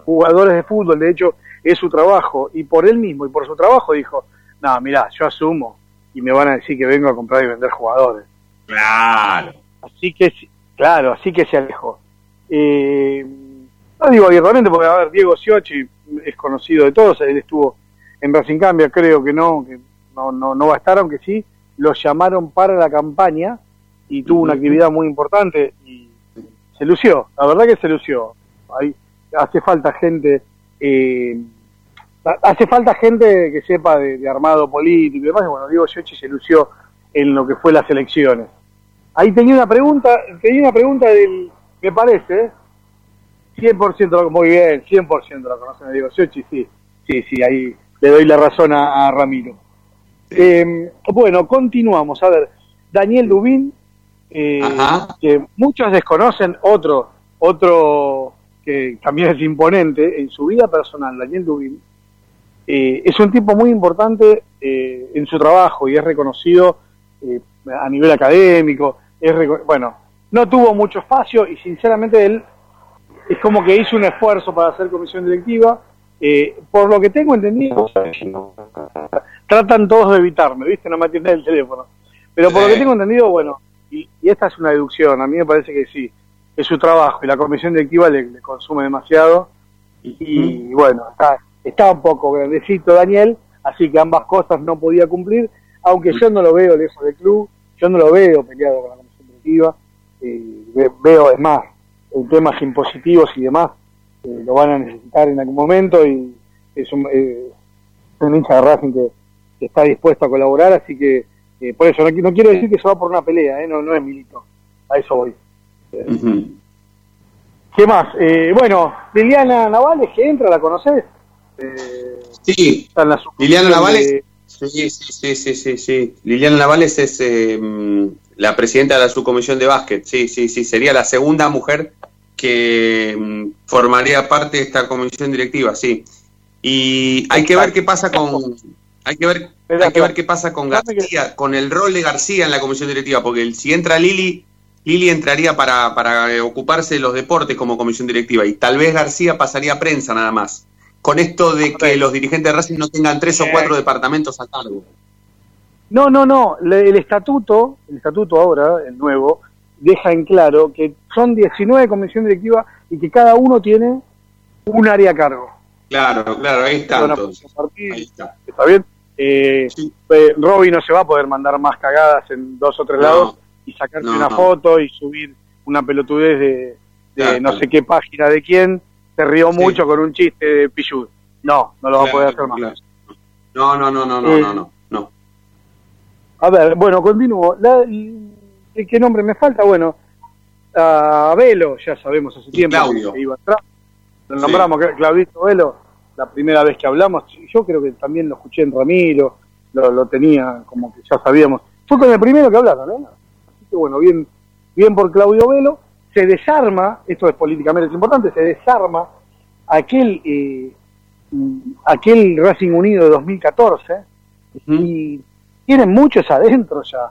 Speaker 6: jugadores de fútbol, de hecho es su trabajo, y por él mismo y por su trabajo dijo, no, mirá, yo asumo y me van a decir que vengo a comprar y vender jugadores.
Speaker 5: Claro.
Speaker 6: Así que, claro, así que se alejó. Eh, no digo abiertamente porque, a ver, Diego Siochi es conocido de todos, él estuvo en Racing Cambia, creo que no, que no, no, no va a estar, aunque sí, lo llamaron para la campaña y tuvo una actividad muy importante y se lució, la verdad que se lució. Ahí hace falta gente, eh, hace falta gente que sepa de, de armado político y demás, y bueno, Diego Giochi se lució en lo que fue las elecciones. Ahí tenía una pregunta, tenía una pregunta del, me parece, 100% lo, muy bien, 100% lo conocen a Diego Giochi, sí, sí, sí, ahí le doy la razón a, a Ramiro. Eh, bueno, continuamos. A ver, Daniel Dubín, eh, que muchos desconocen, otro, otro que también es imponente en su vida personal, Daniel Dubín, eh, es un tipo muy importante eh, en su trabajo y es reconocido eh, a nivel académico. Es bueno, no tuvo mucho espacio y sinceramente él es como que hizo un esfuerzo para hacer comisión directiva. Eh, por lo que tengo entendido, tratan todos de evitarme, ¿viste? No me atienden el teléfono. Pero por lo que tengo entendido, bueno, y, y esta es una deducción, a mí me parece que sí, es su trabajo y la comisión directiva le, le consume demasiado. Y, y, bueno, está, está un poco grandecito Daniel, así que ambas cosas no podía cumplir, aunque yo no lo veo lejos del club, yo no lo veo peleado con la comisión directiva, eh, ve- veo, es más, en temas impositivos y demás, eh, lo van a necesitar en algún momento y es un, eh, un hincha de Racing que, que está dispuesto a colaborar, así que eh, por eso no, qui- no quiero decir que se va por una pelea, eh, no, no es milito, a eso voy. ¿Qué más? Eh, bueno, Liliana Navales, que entra, ¿la conoces? Eh,
Speaker 5: Sí,
Speaker 6: la
Speaker 5: Liliana Navales.
Speaker 6: de-
Speaker 5: Sí, sí, sí, sí, sí. Liliana Navales es eh, mm, la presidenta de la subcomisión de básquet. Sí, sí, sí. Sería la segunda mujer que mm, formaría parte de esta comisión directiva, sí. Y hay que ver qué pasa con. Hay que ver, hay que ver qué pasa con García, con el rol de García en la comisión directiva, porque si entra Lili, Lili entraría para, para ocuparse de los deportes como comisión directiva y tal vez García pasaría a prensa nada más. Con esto de que los dirigentes de Racing no tengan tres o cuatro departamentos a cargo.
Speaker 6: No, no, no. le- el estatuto, el estatuto ahora, el nuevo, deja en claro que son 19 comisiones directivas y que cada uno tiene un área a cargo.
Speaker 5: Claro, claro, ahí está. Entonces.
Speaker 6: Ahí está. ¿Está bien? Eh, eh, Robbie no se va a poder mandar más cagadas en dos o tres
Speaker 5: No.
Speaker 6: lados y sacarse
Speaker 5: No,
Speaker 6: una
Speaker 5: no.
Speaker 6: foto y subir una pelotudez de, de
Speaker 5: Claro.
Speaker 6: no sé qué página de quién se rió mucho con un chiste de Pichud. No, no lo va a poder hacer más.
Speaker 5: Claro. No, no, no, no, no,
Speaker 6: Eh,
Speaker 5: no, no, no.
Speaker 6: A ver, bueno, continúo. La- ¿qué, nombre me falta? Bueno, a Velo, ya sabemos hace tiempo
Speaker 5: Claudio.
Speaker 6: que iba atrás. Lo
Speaker 5: Sí.
Speaker 6: nombramos, Cla- Claudito Velo, la primera vez que hablamos. Yo creo que también lo escuché en Ramiro, lo, lo tenía como que ya sabíamos. Fue con el primero que hablaron, ¿no? Así que bueno, bien, bien por Claudio Velo. Se desarma, esto es políticamente es importante, se desarma aquel, eh, mm, aquel Racing Unido de 2014 y tienen muchos adentro ya.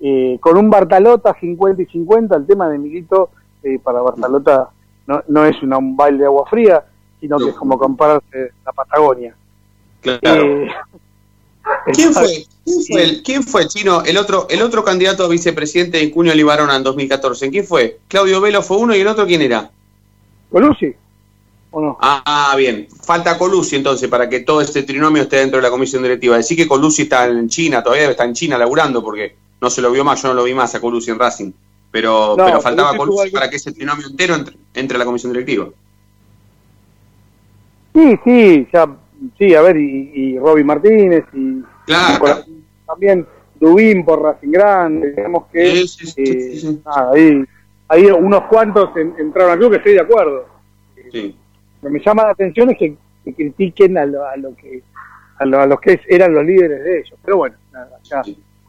Speaker 6: Eh, con un Bartalota 50 y 50, el tema de Milito eh, para Bartalota no, no es una- un baile de agua fría, sino que es como compararse la Patagonia.
Speaker 5: Claro. ¿Quién fue? ¿Quién fue, el, quién fue, Chino? El otro, el otro candidato a vicepresidente de Cuño Libarona en 2014. ¿Quién fue? Claudio Velo fue uno y el otro quién era?
Speaker 6: Colucci, ¿o no?
Speaker 5: Ah, bien. Falta Colucci entonces para que todo este trinomio esté dentro de la comisión directiva. Decir que Colucci está en China, todavía está en China laburando porque no se lo vio más, yo no lo vi más a Colucci en Racing. Pero,
Speaker 6: No,
Speaker 5: pero faltaba
Speaker 6: Colucci
Speaker 5: para que ese trinomio entero entre, entre a la comisión directiva.
Speaker 6: Sí, sí, ya, sí, a ver, y, y Roby Martínez, y,
Speaker 5: Claro.
Speaker 6: también Dubín por Racing Grande, digamos que eh, nada, ahí, ahí unos cuantos en- entraron al club que estoy de acuerdo.
Speaker 5: Sí.
Speaker 6: Lo que me llama la atención es que, que critiquen a, lo, a lo que a, lo- a los que eran los líderes de ellos, pero bueno, nada, allá,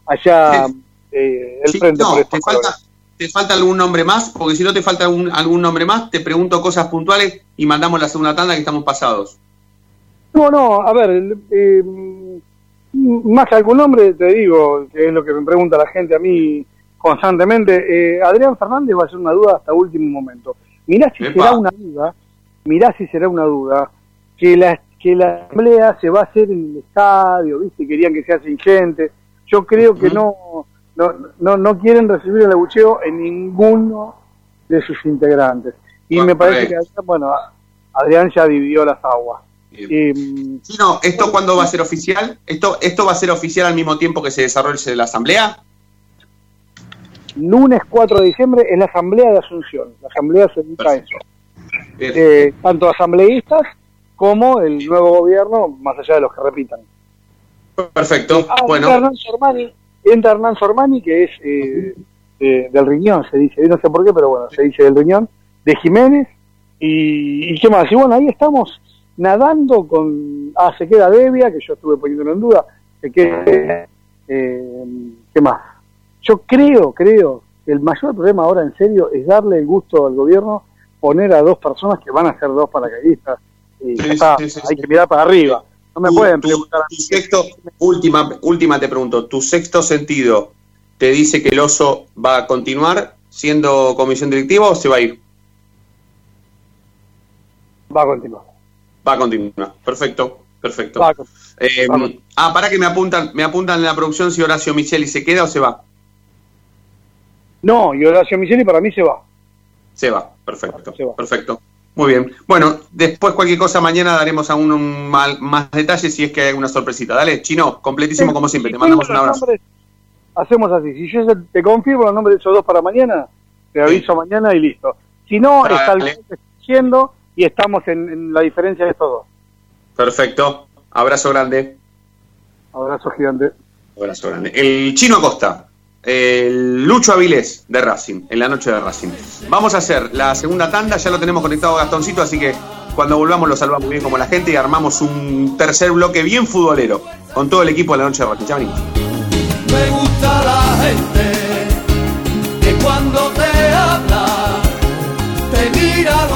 Speaker 6: allá eh, el
Speaker 5: Sí,
Speaker 6: frente
Speaker 5: no,
Speaker 6: por
Speaker 5: te falta. ¿Te falta algún nombre más? Porque si no te falta algún, algún nombre más, te pregunto cosas puntuales y mandamos la segunda tanda que estamos pasados.
Speaker 6: No, no, a ver, eh, más que algún nombre, te digo, que es lo que me pregunta la gente a mí constantemente, eh, Adrián Fernández va a ser una duda hasta último momento. Mirá si
Speaker 5: Epa.
Speaker 6: será una duda, mirá si será una duda, que la, que la asamblea se va a hacer en el estadio, ¿viste? Querían que sea sin gente. Yo creo que no, no, no, no quieren recibir el abucheo en ninguno de sus integrantes. Y me parece que, bueno, Adrián ya dividió las aguas. Eh,
Speaker 5: Chino, ¿esto cuándo va a ser oficial? ¿Esto, ¿Esto va a ser oficial al mismo tiempo que se desarrolle la asamblea?
Speaker 6: lunes 4 de diciembre es la asamblea de Asunción. La asamblea se dedica a eso. Eh, tanto asambleístas como el nuevo gobierno, más allá de los que repitan.
Speaker 5: Perfecto.
Speaker 6: Ah,
Speaker 5: bueno.
Speaker 6: Entra Hernán Sormani, entra Hernán Sormani, que es eh, de- del riñón, se dice, no sé por qué, pero bueno, se dice del riñón, de Jiménez, y, y qué más. Y bueno, ahí estamos nadando con... Ah, se queda Devia, que yo estuve poniéndolo en duda, se queda... eh, ¿Qué más? Yo creo, creo, que el mayor problema ahora en serio es darle el gusto al gobierno poner a dos personas que van a ser dos paracaidistas. Y está, hay que mirar para arriba. No me
Speaker 5: Tu-
Speaker 6: pueden preguntar
Speaker 5: tu sexto, última, última te pregunto, ¿tu sexto sentido te dice que el oso va a continuar siendo comisión directiva o se va a ir?
Speaker 6: Va a continuar.
Speaker 5: Va a continuar. Perfecto, perfecto.
Speaker 6: Va
Speaker 5: Eh,
Speaker 6: va
Speaker 5: ah, para que me apuntan, me apuntan en la producción si Horacio Micheli se queda o se va.
Speaker 6: No, y Horacio Micheli para mí se va.
Speaker 5: Se va, perfecto. Perfecto. Muy bien. Bueno, después cualquier cosa mañana daremos aún un mal- más detalles si es que hay alguna sorpresita. Dale, Chino, completísimo como siempre. Te mandamos un abrazo.
Speaker 6: nombres, hacemos así. Si yo te confirmo los nombres de esos dos para mañana, te aviso mañana y listo. Si no, está diciendo y estamos en, en la diferencia de estos dos.
Speaker 5: Perfecto. Abrazo grande.
Speaker 6: Abrazo gigante.
Speaker 5: Abrazo grande. El Chino Acosta, el Lucho Avilés de Racing, en la noche de Racing. Vamos a hacer la segunda tanda, ya lo tenemos conectado a Gastoncito, así que cuando volvamos lo salvamos bien como la gente y armamos un tercer bloque bien futbolero con todo el equipo de la noche de Racing. Ya venimos.
Speaker 3: Me gusta la gente que cuando te habla te mira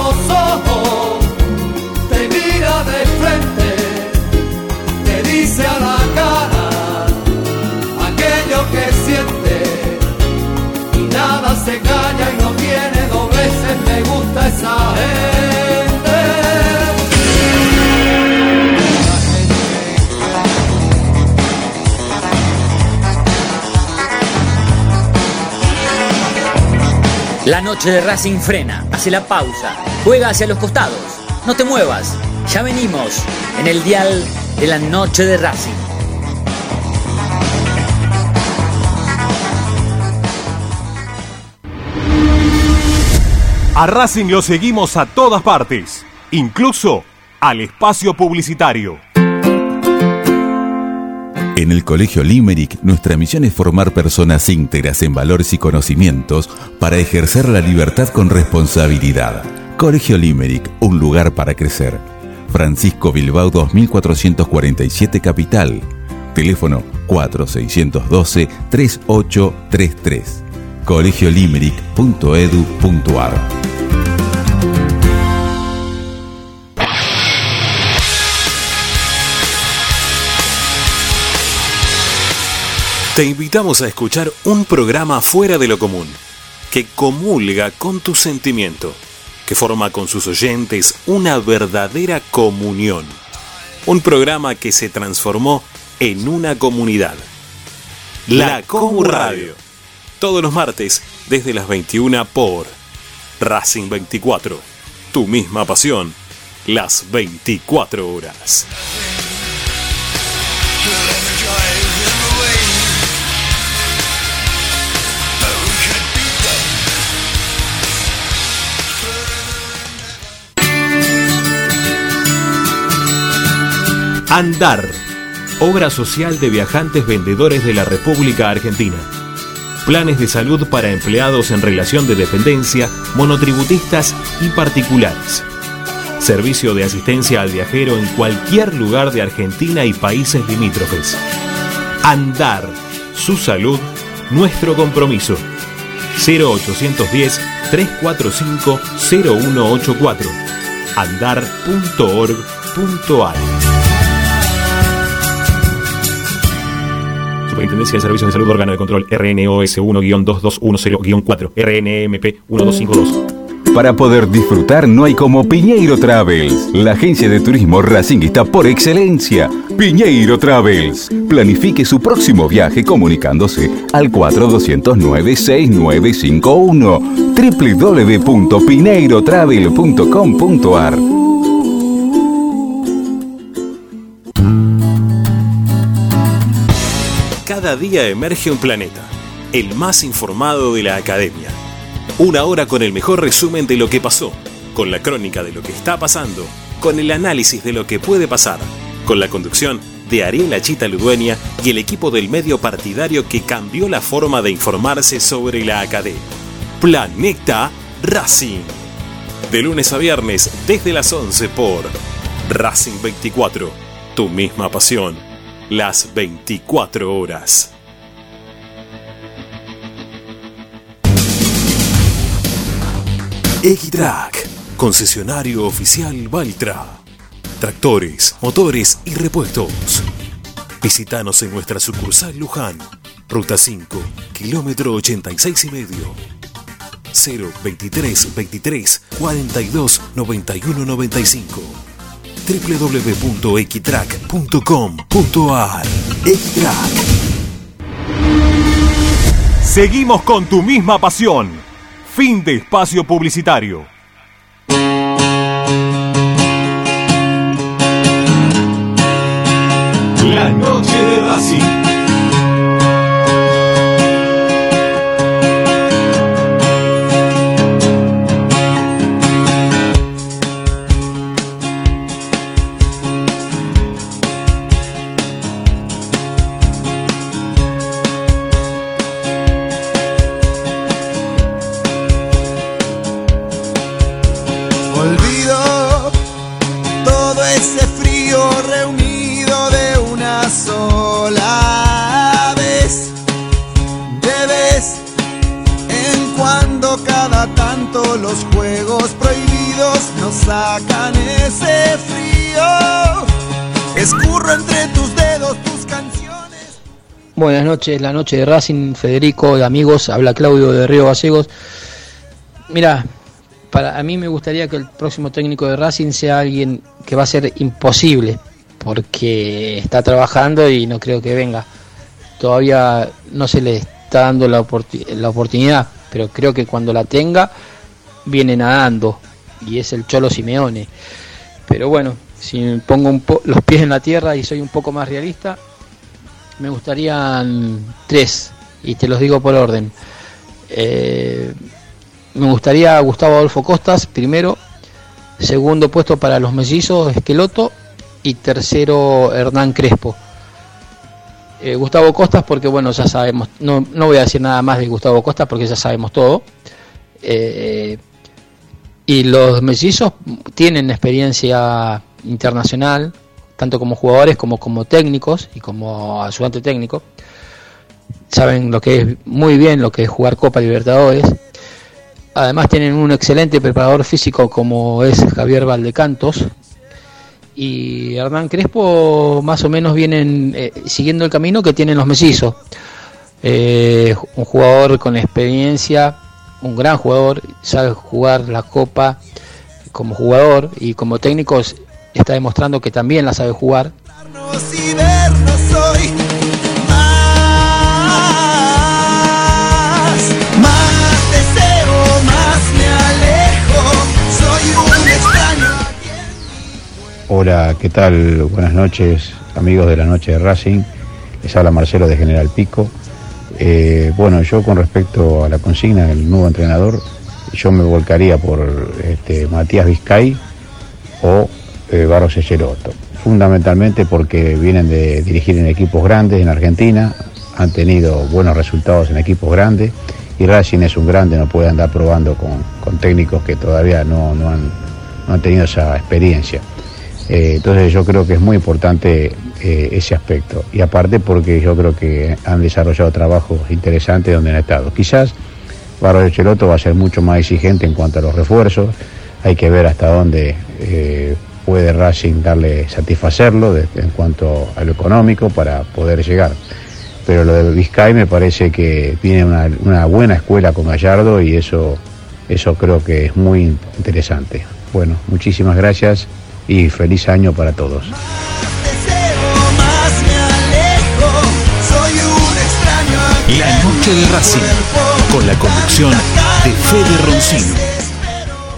Speaker 3: se y no tiene dobleces. Me gusta esa gente.
Speaker 2: La noche de Racing frena, hace la pausa, juega hacia los costados. No te muevas, ya venimos en el dial de la noche de Racing.
Speaker 4: A Racing lo seguimos a todas partes, incluso al espacio publicitario.
Speaker 22: En el Colegio Limerick, nuestra misión es formar personas íntegras en valores y conocimientos para ejercer la libertad con responsabilidad. Colegio Limerick, un lugar para crecer. Francisco Bilbao 2447 Capital. Teléfono 4612-3833. colegiolimerick.edu.ar
Speaker 18: Te invitamos a escuchar un programa fuera de lo común, que comulga con tu sentimiento, que forma con sus oyentes una verdadera comunión. Un programa que se transformó en una comunidad. La Comu Radio. Todos los martes desde las 21 por Racing 24. Tu misma pasión. Las 24 horas.
Speaker 4: Andar, obra social de viajantes vendedores de la República Argentina. Planes de salud para empleados en relación de dependencia, monotributistas y particulares. Servicio de asistencia al viajero en cualquier lugar de Argentina y países limítrofes. Andar, su salud, nuestro compromiso. 0810 345 0184 andar.org.ar Superintendencia de Servicios de Salud Órgano de Control RNOS 1-2210-4 RNMP 1252
Speaker 23: Para poder disfrutar no hay como Piñeiro Travels, la agencia de turismo racinguista por excelencia. Piñeiro Travels. Planifique su próximo viaje comunicándose al 4209-6951 www.pineirotravel.com.ar
Speaker 18: día emerge un planeta, el más informado de la academia. Una hora con el mejor resumen de lo que pasó, con la crónica de lo que está pasando, con el análisis de lo que puede pasar, con la conducción de Ariel Chita Ludueña y el equipo del medio partidario que cambió la forma de informarse sobre la academia. Planeta Racing. De lunes a viernes desde las 11 por Racing 24. Tu misma pasión. Las 24 horas. Equitrack, concesionario oficial Valtra. Tractores, motores y repuestos. Visítanos en nuestra sucursal Luján, Ruta 5, kilómetro 86 y medio. 023 23 42 91 95 www.equitrack.com.ar Equitrack
Speaker 4: Seguimos con tu misma pasión. Fin de espacio publicitario.
Speaker 17: La noche de
Speaker 24: Buenas noches, la noche de Racing, Federico y amigos, habla Claudio de Río Gallegos. Mira, para a mí me gustaría que el próximo técnico de Racing sea alguien que va a ser imposible, porque está trabajando y no creo que venga. Todavía no se le está dando la, oporti- la oportunidad, pero creo que cuando la tenga viene nadando y es el Cholo Simeone. Pero bueno, si pongo un po- los pies en la tierra y soy un poco más realista, me gustarían tres, y te los digo por orden. Eh, me gustaría Gustavo Adolfo Costas, primero. Segundo puesto para los mellizos, Esqueloto. Y tercero, Hernán Crespo. Eh, Gustavo Costas, porque bueno, ya sabemos, no, no voy a decir nada más de Gustavo Costas porque ya sabemos todo. Eh, y los mellizos tienen experiencia internacional, tanto como jugadores como como técnicos y como ayudante técnico. Saben lo que es muy bien lo que es jugar Copa Libertadores. Además tienen un excelente preparador físico como es Javier Valdecantos. Y Hernán Crespo más o menos vienen eh, siguiendo el camino que tienen los mellizos. Eh, un jugador con experiencia, un gran jugador, sabe jugar la copa como jugador y como técnico está demostrando que también la sabe jugar.
Speaker 3: y vernos hoy más, más deseo, más me alejo, soy un extraño.
Speaker 25: Hola, ¿qué tal? Buenas noches, amigos de la noche de Racing. Les habla Marcelo de General Pico. Eh, bueno, yo con respecto a la consigna del nuevo entrenador, yo me volcaría por este, Matías Vizcay o eh, Barros Echeloto. Fundamentalmente porque vienen de dirigir en equipos grandes en Argentina, han tenido buenos resultados en equipos grandes y Racing es un grande, no puede andar probando con, con técnicos que todavía no, no han, no han tenido esa experiencia. Eh, entonces yo creo que es muy importante eh, ese aspecto. Y aparte porque yo creo que han desarrollado trabajos interesantes donde han estado. Quizás Barro de Cheloto va a ser mucho más exigente en cuanto a los refuerzos. Hay que ver hasta dónde puede Racing darle satisfacerlo en cuanto a lo económico para poder llegar. Pero lo de Vizcay me parece que tiene una, una buena escuela con Gallardo y eso, eso creo que es muy interesante. Bueno, muchísimas gracias y feliz año para todos.
Speaker 4: La noche de Racing, con la conducción de Fede Roncino.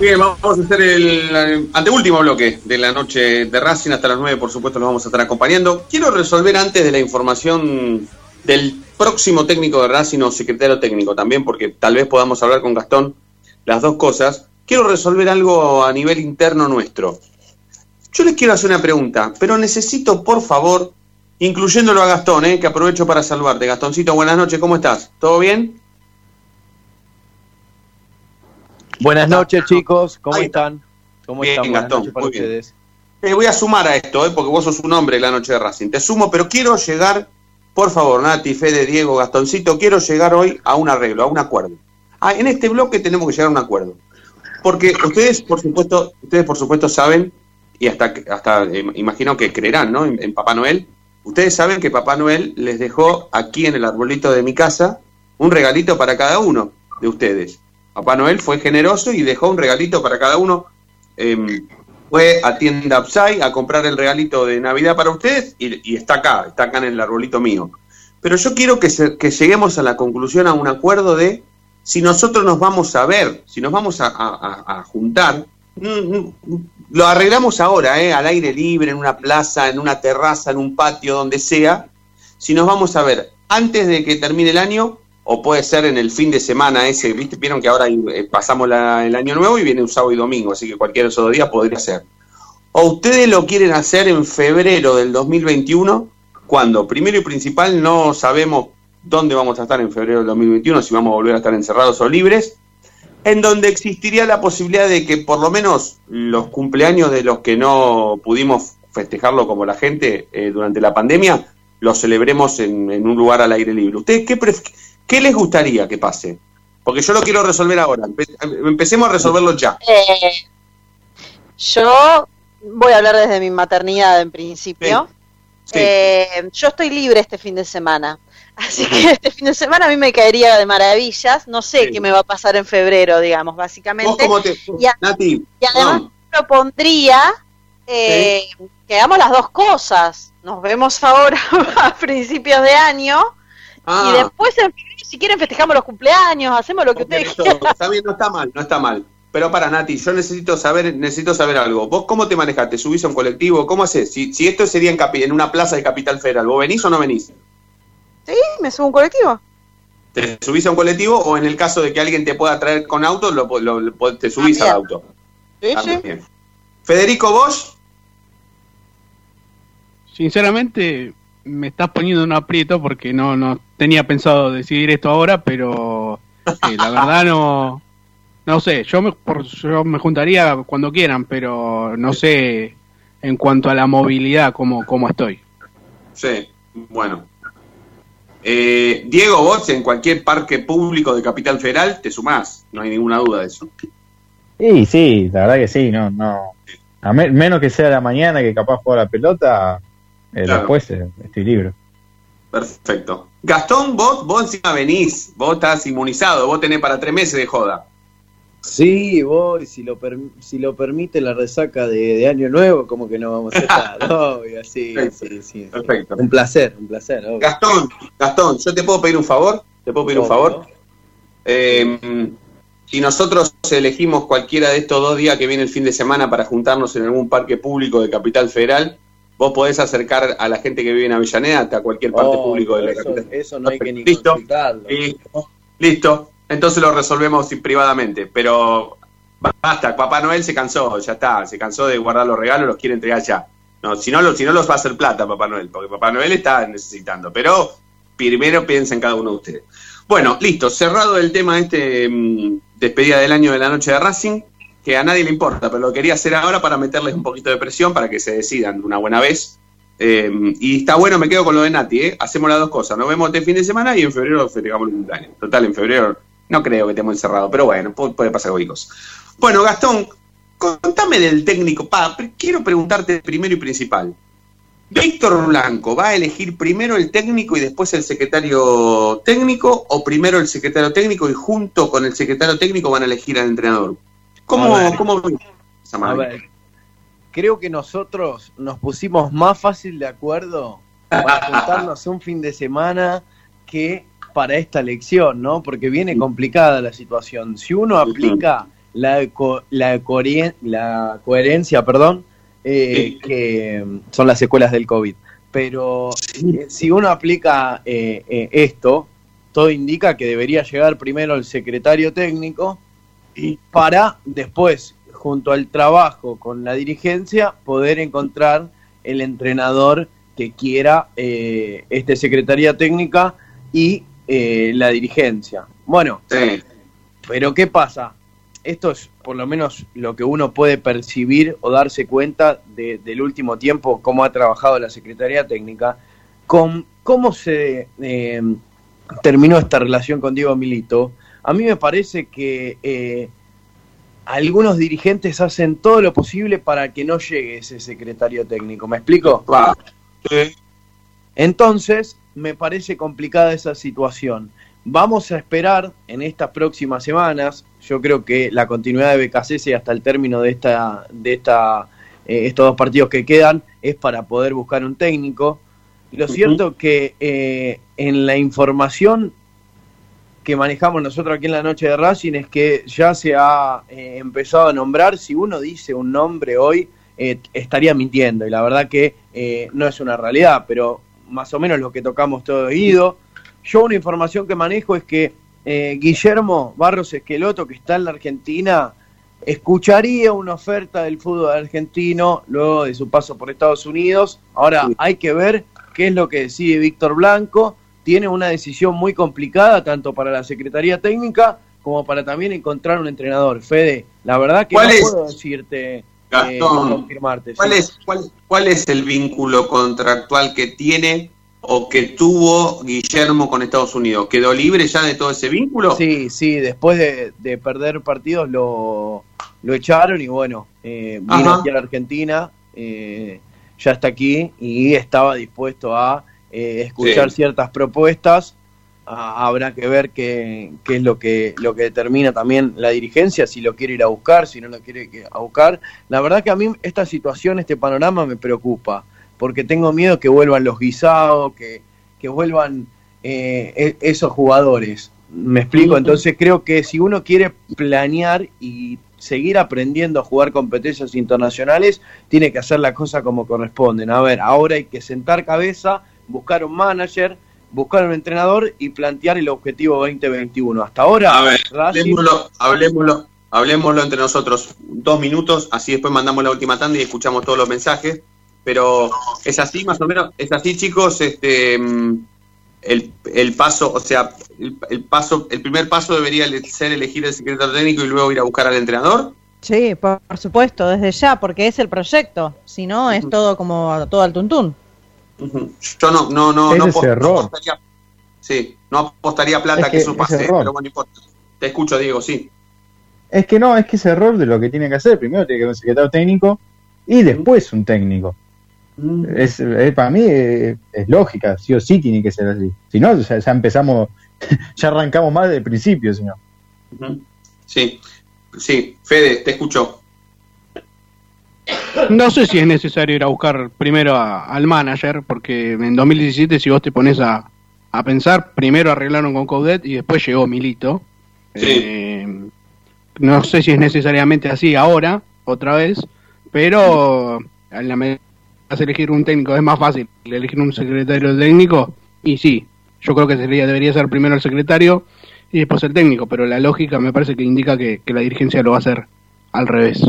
Speaker 5: Bien, vamos a hacer el anteúltimo bloque de la noche de Racing. Hasta las 9, por supuesto, los vamos a estar acompañando. Quiero resolver antes de la información del próximo técnico de Racing o secretario técnico también, porque tal vez podamos hablar con Gastón las dos cosas, quiero resolver algo a nivel interno nuestro. Yo les quiero hacer una pregunta, pero necesito, por favor, incluyéndolo a Gastón, eh, que aprovecho para saludarte. Gastoncito, buenas noches, ¿cómo estás? ¿Todo bien?
Speaker 26: Buenas noches, chicos, ¿cómo están? ¿Cómo
Speaker 5: Bien,
Speaker 26: están? Buenas
Speaker 5: Gastón,
Speaker 26: noches para
Speaker 5: muy bien. Te voy a sumar a esto, eh, porque vos sos un hombre de la noche de Racing. Te sumo, pero quiero llegar, por favor, Nati, Fede, Diego, Gastoncito, quiero llegar hoy a un arreglo, a un acuerdo. Ah, en este bloque tenemos que llegar a un acuerdo. Porque ustedes, por supuesto, ustedes por supuesto saben, y hasta, hasta eh, imagino que creerán, ¿no? En, en Papá Noel. Ustedes saben que Papá Noel les dejó aquí en el arbolito de mi casa un regalito para cada uno de ustedes. Papá Noel fue generoso y dejó un regalito para cada uno. Em, fue a tienda Upside a comprar el regalito de Navidad para ustedes y, está acá, está acá en el arbolito mío. Pero yo quiero que, lleguemos a la conclusión, a un acuerdo de si nosotros nos vamos a ver, si nos vamos a juntar, mm, mm, lo arreglamos ahora, ¿eh? al aire libre, en una plaza, en una terraza, en un patio, donde sea, si nos vamos a ver antes de que termine el año o puede ser en el fin de semana ese, ¿viste? Vieron que ahora eh, pasamos el año nuevo y viene un sábado y domingo, así que esos dos días podría ser. O ustedes lo quieren hacer en febrero del 2021, cuando primero y principal no sabemos dónde vamos a estar en febrero del 2021, si vamos a volver a estar encerrados o libres, en donde existiría la posibilidad de que por lo menos los cumpleaños de los que no pudimos festejarlo como la gente eh, durante la pandemia, los celebremos en, en un lugar al aire libre. ¿Ustedes qué, qué les gustaría que pase? Porque yo lo quiero resolver ahora. Empe- empecemos a resolverlo ya.
Speaker 27: Eh, yo voy a hablar desde mi maternidad en principio.
Speaker 5: Sí.
Speaker 27: Eh, yo estoy libre este fin de semana. Así que este fin de semana a mí me caería de maravillas. No sé qué me va a pasar en febrero, digamos, básicamente.
Speaker 5: ¿Vos cómo te,
Speaker 27: Y, a-
Speaker 5: Nati,
Speaker 27: y además
Speaker 5: no,
Speaker 27: propondría eh, que hagamos las dos cosas. Nos vemos ahora a principios de año
Speaker 5: Ah.
Speaker 27: y después en si quieren festejamos los cumpleaños, hacemos lo que ustedes quieran.
Speaker 5: está bien, no está mal, no está mal. Pero para Nati, yo necesito saber, necesito saber algo. ¿Vos cómo te manejás? ¿Te subís a un colectivo? ¿Cómo haces? Si, si esto sería en, capi- en una plaza de Capital Federal, ¿vos venís o no venís?
Speaker 27: Sí, me subo a un colectivo.
Speaker 5: ¿Te subís a un colectivo o en el caso de que alguien te pueda traer con auto, lo, lo- lo- te subís al auto?
Speaker 27: Sí,
Speaker 5: Ah,
Speaker 27: sí.
Speaker 5: Federico, vos,
Speaker 28: Sinceramente, me estás poniendo en un aprieto porque no, no tenía pensado decidir esto ahora, pero eh, la verdad no, no sé. Yo me, por- yo me juntaría cuando quieran, pero no sé en cuanto a la movilidad cómo, cómo estoy.
Speaker 5: Sí, bueno. Eh, Diego, vos en cualquier parque público de Capital Federal te sumás, no hay ninguna duda de eso.
Speaker 20: Sí, sí, la verdad que sí, no, no. A me- menos que sea la mañana que capaz juega la pelota, eh,
Speaker 5: Claro.
Speaker 20: después eh, estoy libre.
Speaker 5: Perfecto. Gastón, vos, vos encima venís, vos estás inmunizado, vos tenés para tres meses de joda.
Speaker 26: Sí, voy, si lo, per- si lo permite la resaca de, de Año Nuevo, como que no vamos a estar, obvio, sí, sí, sí.
Speaker 5: Perfecto.
Speaker 26: Un placer, un placer, obvio.
Speaker 5: Gastón, Gastón, ¿yo te puedo pedir un favor? ¿Te puedo pedir un favor? Eh, si nosotros elegimos cualquiera de estos dos días que viene el fin de semana para juntarnos en algún parque público de Capital Federal, vos podés acercar a la gente que vive en Avellaneda hasta cualquier parte
Speaker 26: Oh,
Speaker 5: público de la
Speaker 26: eso,
Speaker 5: capital.
Speaker 26: eso no hay que ni
Speaker 5: Listo. Listo. Listo. Entonces lo resolvemos privadamente. Pero basta, Papá Noel se cansó, ya está. Se cansó de guardar los regalos, los quiere entregar ya. No, si no, si no los va a hacer plata Papá Noel, porque Papá Noel está necesitando. Pero primero piensa en cada uno de ustedes. Bueno, listo. Cerrado el tema este mm, despedida del año de la noche de Racing, que a nadie le importa, pero lo quería hacer ahora para meterles un poquito de presión para que se decidan de una buena vez. Eh, y está bueno, me quedo con lo de Nati, ¿eh? Hacemos las dos cosas. Nos vemos este fin de semana y en febrero festejamos el cumpleaños. Total, en febrero no creo que estemos encerrados, pero bueno, pu- puede pasar cualquier cosa. Bueno, Gastón, contame del técnico. Quiero preguntarte primero y principal. ¿Víctor Blanco va a elegir primero el técnico y después el secretario técnico o primero el secretario técnico y junto con el secretario técnico van a elegir al entrenador? ¿Cómo,
Speaker 26: A ver.
Speaker 5: cómo
Speaker 26: A ver, creo que nosotros nos pusimos más fácil de acuerdo para juntarnos un fin de semana que para esta elección, ¿no? Porque viene complicada la situación. Si uno aplica la, co- la, la coherencia, perdón, eh, que son las secuelas del COVID. pero eh, si uno aplica eh, eh, esto, todo indica que debería llegar primero el secretario técnico para después, junto al trabajo con la dirigencia, poder encontrar el entrenador que quiera eh, este secretaría técnica y eh, la dirigencia. Bueno, pero ¿qué pasa? Esto es por lo menos lo que uno puede percibir o darse cuenta de- del último tiempo, cómo ha trabajado la Secretaría Técnica, con cómo se eh, terminó esta relación con Diego Milito. A mí me parece que eh, algunos dirigentes hacen todo lo posible para que no llegue ese secretario técnico. ¿Me explico? Entonces, me parece complicada esa situación. Vamos a esperar en estas próximas semanas. Yo creo que la continuidad de BKC hasta el término de esta, de esta, eh, estos dos partidos que quedan es para poder buscar un técnico. Lo cierto que eh, en la información que manejamos nosotros aquí en la noche de Racing es que ya se ha eh, empezado a nombrar. Si uno dice un nombre hoy, eh, estaría mintiendo. Y la verdad que eh, no es una realidad, pero más o menos lo que tocamos todo oído. Yo una información que manejo es que eh, Guillermo Barros Esqueloto, que está en la Argentina, escucharía una oferta del fútbol argentino luego de su paso por Estados Unidos. Ahora hay que ver qué es lo que decide Víctor Blanco. Tiene una decisión muy complicada tanto para la Secretaría Técnica como para también encontrar un entrenador. Fede, la verdad que no puedo decirte, eh,
Speaker 5: Gastón,
Speaker 26: confirmarte.
Speaker 5: ¿Cuál
Speaker 26: sí.
Speaker 5: es, cuál, cuál es el vínculo contractual que tiene o que tuvo Guillermo con Estados Unidos? ¿Quedó libre ya de todo ese vínculo?
Speaker 26: Sí, sí, después de, de perder partidos lo, lo echaron y bueno, eh, vino
Speaker 5: Ajá.
Speaker 26: aquí a la Argentina, eh, ya está aquí y estaba dispuesto a eh, escuchar
Speaker 5: Sí.
Speaker 26: ciertas propuestas. Ah, habrá que ver qué, qué es lo que, lo que determina también la dirigencia, si lo quiere ir a buscar, si no lo quiere ir a buscar. La verdad que a mí esta situación, este panorama me preocupa, porque tengo miedo que vuelvan los guisados, que, que vuelvan eh, e- esos jugadores. ¿Me explico? Entonces creo que si uno quiere planear y seguir aprendiendo a jugar competencias internacionales, tiene que hacer la cosa como corresponden. A ver, ahora hay que sentar cabeza, buscar un manager, buscar un entrenador y plantear el objetivo 2021. Hasta ahora,
Speaker 5: A ver,
Speaker 26: Racing-
Speaker 5: hablemoslo, hablemoslo, hablemoslo entre nosotros dos minutos, así después mandamos la última tanda y escuchamos todos los mensajes. Pero es así, más o menos, es así, chicos. Este, mm, el, el paso, o sea, el, el paso, el primer paso debería ser elegir el secretario técnico y luego ir a buscar al entrenador.
Speaker 29: Sí, por, por supuesto, desde ya, porque es el proyecto. Si no, es todo como todo al tuntún.
Speaker 5: Yo no, no, no, no, no apostaría, sí, no apostaría plata
Speaker 25: Es
Speaker 5: que,
Speaker 25: que
Speaker 5: eso
Speaker 25: es
Speaker 5: pase, pero bueno, no importa. Te escucho, Diego, sí.
Speaker 25: Es que no, es que es error de lo que tiene que hacer. Primero tiene que haber un secretario técnico y después un técnico. Es, es- para mí es, lógica, sí o sí tiene que ser así. Si no, ya, ya empezamos, ya arrancamos más del principio, señor.
Speaker 5: Ujú. Sí, sí, Fede, te escucho.
Speaker 28: No sé si es necesario ir a buscar primero a- al manager, porque en 2017, si vos te pones a, a pensar, primero arreglaron con Coudet y después llegó Milito. Eh, no sé si es necesariamente así ahora, otra vez, pero en la medida que vas a elegir un técnico es más fácil elegir un secretario técnico, y sí, yo creo que sería, debería ser primero el secretario y después el técnico, pero la lógica me parece que indica que, que la dirigencia lo va a hacer al revés.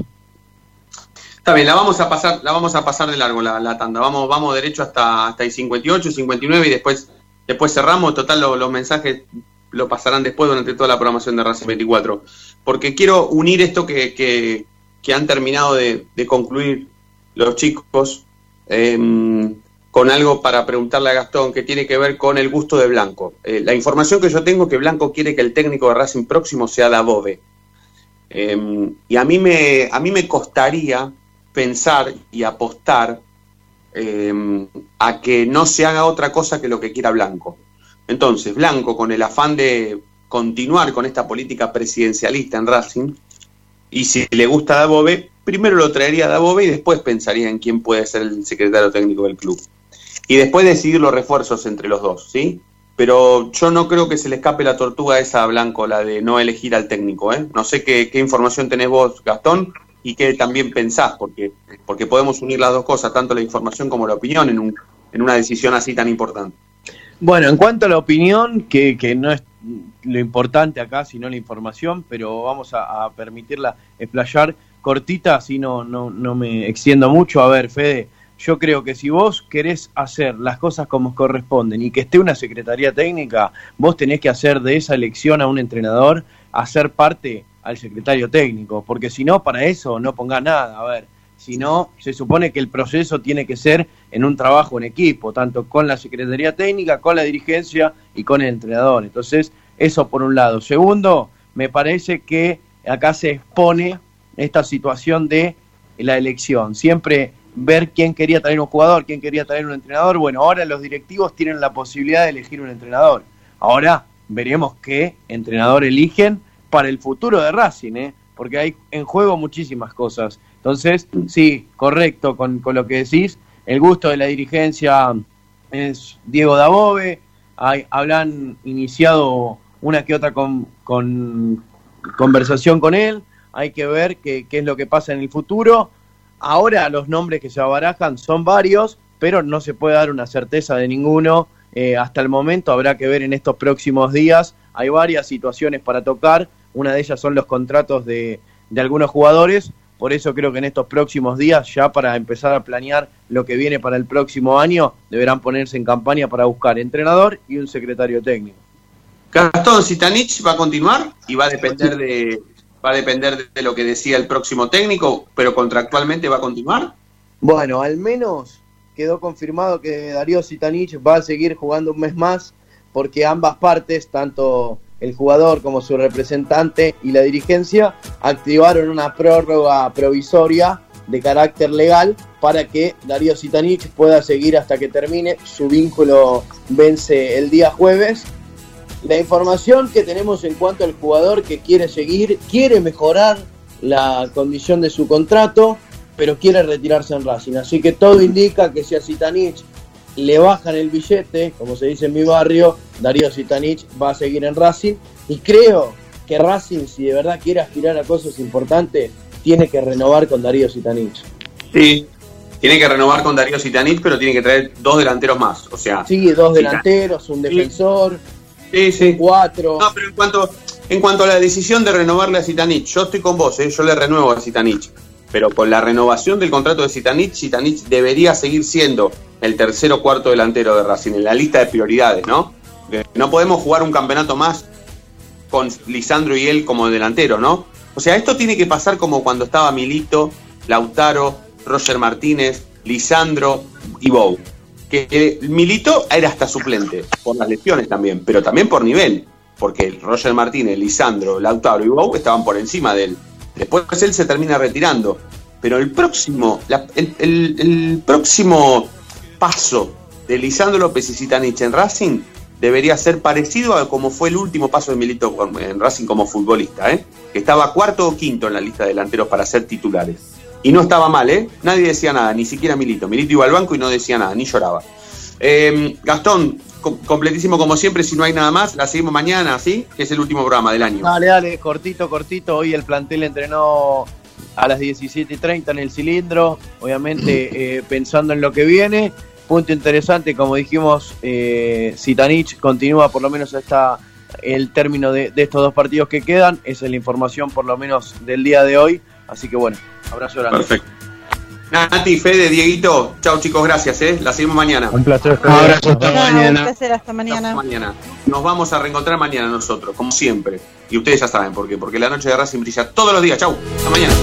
Speaker 5: Está bien, la vamos a pasar, la vamos a pasar de largo la, tanda. Vamos, vamos derecho hasta, hasta el 58, 59 y después, después cerramos. Total, lo- los mensajes lo pasarán después durante toda la programación de Racing 24. Porque quiero unir esto que, que, que han terminado de, de concluir los chicos em, con algo para preguntarle a Gastón que tiene que ver con el gusto de Blanco. Eh, la información que yo tengo es que Blanco quiere que el técnico de Racing próximo sea Dabove. Eh, y a mí me a mí me costaría pensar y apostar eh, a que no se haga otra cosa que lo que quiera Blanco. Entonces, Blanco, con el afán de continuar con esta política presidencialista en Racing, y si le gusta a Dabove, primero lo traería a Dabove y después pensaría en quién puede ser el secretario técnico del club. Y después decidir los refuerzos entre los dos, ¿sí? Pero yo no creo que se le escape la tortuga esa a Blanco, la de no elegir al técnico, ¿eh? No sé qué, qué información tenés vos, Gastón, y qué también pensás, porque, porque podemos unir las dos cosas, tanto la información como la opinión, en un, en una decisión así tan importante.
Speaker 26: Bueno, en cuanto a la opinión, que, que no es lo importante acá, sino la información, pero vamos a, permitirla explayar cortita, así no, no, no me extiendo mucho. A ver, Fede, yo creo que si vos querés hacer las cosas como corresponden y que esté una secretaría técnica, vos tenés que hacer de esa elección a un entrenador, hacer parte al secretario técnico, porque si no, para eso no ponga nada. A ver, si no, se supone que el proceso tiene que ser en un trabajo en equipo, tanto con la Secretaría Técnica, con la dirigencia y con el entrenador. Entonces, eso por un lado. Segundo, me parece que acá se expone esta situación de la elección. Siempre ver quién quería traer un jugador, quién quería traer un entrenador. Bueno, ahora los directivos tienen la posibilidad de elegir un entrenador. Ahora veremos qué entrenador eligen para el futuro de Racing, ¿eh? porque hay en juego muchísimas cosas. Entonces, sí, correcto con, con lo que decís. El gusto de la dirigencia es Diego Dabove. Hay, habrán iniciado una que otra con conversación con él. Hay que ver qué, qué es lo que pasa en el futuro. Ahora los nombres que se abarajan son varios, pero no se puede dar una certeza de ninguno. Eh, hasta el momento habrá que ver en estos próximos días. Hay varias situaciones para tocar. Una de ellas son los contratos de, de algunos jugadores. Por eso creo que en estos próximos días, ya para empezar a planear lo que viene para el próximo año, deberán ponerse en campaña para buscar entrenador y un secretario técnico.
Speaker 5: Gastón Sitanich va a continuar y va a depender de va a depender de lo que decía el próximo técnico, pero contractualmente va a continuar.
Speaker 26: Bueno, al menos quedó confirmado que Darío Sitanich va a seguir jugando un mes más, porque ambas partes, tanto el jugador como su representante y la dirigencia, activaron una prórroga provisoria de carácter legal para que Darío Sitanich pueda seguir hasta que termine. Su vínculo vence el día jueves la información que tenemos en cuanto al jugador que quiere seguir, quiere mejorar la condición de su contrato, pero quiere retirarse en Racing. Así que todo indica que si a Sitanich le bajan el billete, como se dice en mi barrio, Darío Sitanich va a seguir en Racing. Y creo que Racing, si de verdad quiere aspirar a cosas importantes, tiene que renovar con Darío Sitanich.
Speaker 5: Sí, tiene que renovar con Darío Sitanich, pero tiene que traer dos delanteros más. O sea,
Speaker 26: sí, dos delanteros, un defensor.
Speaker 5: Sí, sí.
Speaker 26: Cuatro.
Speaker 5: No, pero en cuanto, en cuanto a la decisión de renovarle a Sitanich, yo estoy con vos, ¿eh? yo le renuevo a Sitanich. Pero con la renovación del contrato de Sitanich, Sitanich debería seguir siendo el tercer o cuarto delantero de Racing en la lista de prioridades, ¿no? No podemos jugar un campeonato más con Lisandro y él como delantero, ¿no? O sea, esto tiene que pasar como cuando estaba Milito, Lautaro, Roger Martínez, Lisandro y Bou que Milito era hasta suplente, por las lesiones también, pero también por nivel, porque Roger Martínez, Lisandro, Lautaro y Bou estaban por encima de él. Después él se termina retirando. Pero el próximo, el, próximo paso de Lisandro López y Zitanich en Racing debería ser parecido a como fue el último paso de Milito en Racing como futbolista, ¿eh? que estaba cuarto o quinto en la lista de delanteros para ser titulares. Y no estaba mal, ¿eh? Nadie decía nada, ni siquiera Milito. Milito iba al banco y no decía nada, ni lloraba. Eh, Gastón, completísimo como siempre, si no hay nada más, la seguimos mañana, ¿sí? Que es el último programa del año.
Speaker 26: Dale, dale, cortito, cortito. Hoy el plantel entrenó a las 17.30 en el cilindro, obviamente eh, pensando en lo que viene. Punto interesante, como dijimos, eh, Zitanich continúa por lo menos hasta el término de, de estos dos partidos que quedan. Esa es la información por lo menos del día de hoy. Así que bueno, abrazo grande.
Speaker 5: Perfecto. Nati, Fede, Dieguito, chao chicos, gracias, ¿eh? La seguimos mañana.
Speaker 25: Un placer.
Speaker 5: Fede. Abrazo, hasta mañana.
Speaker 29: un placer, hasta mañana.
Speaker 5: mañana. Nos vamos a reencontrar mañana nosotros, como siempre. Y ustedes ya saben por qué, porque la noche de Racing brilla todos los días. Chau, hasta mañana.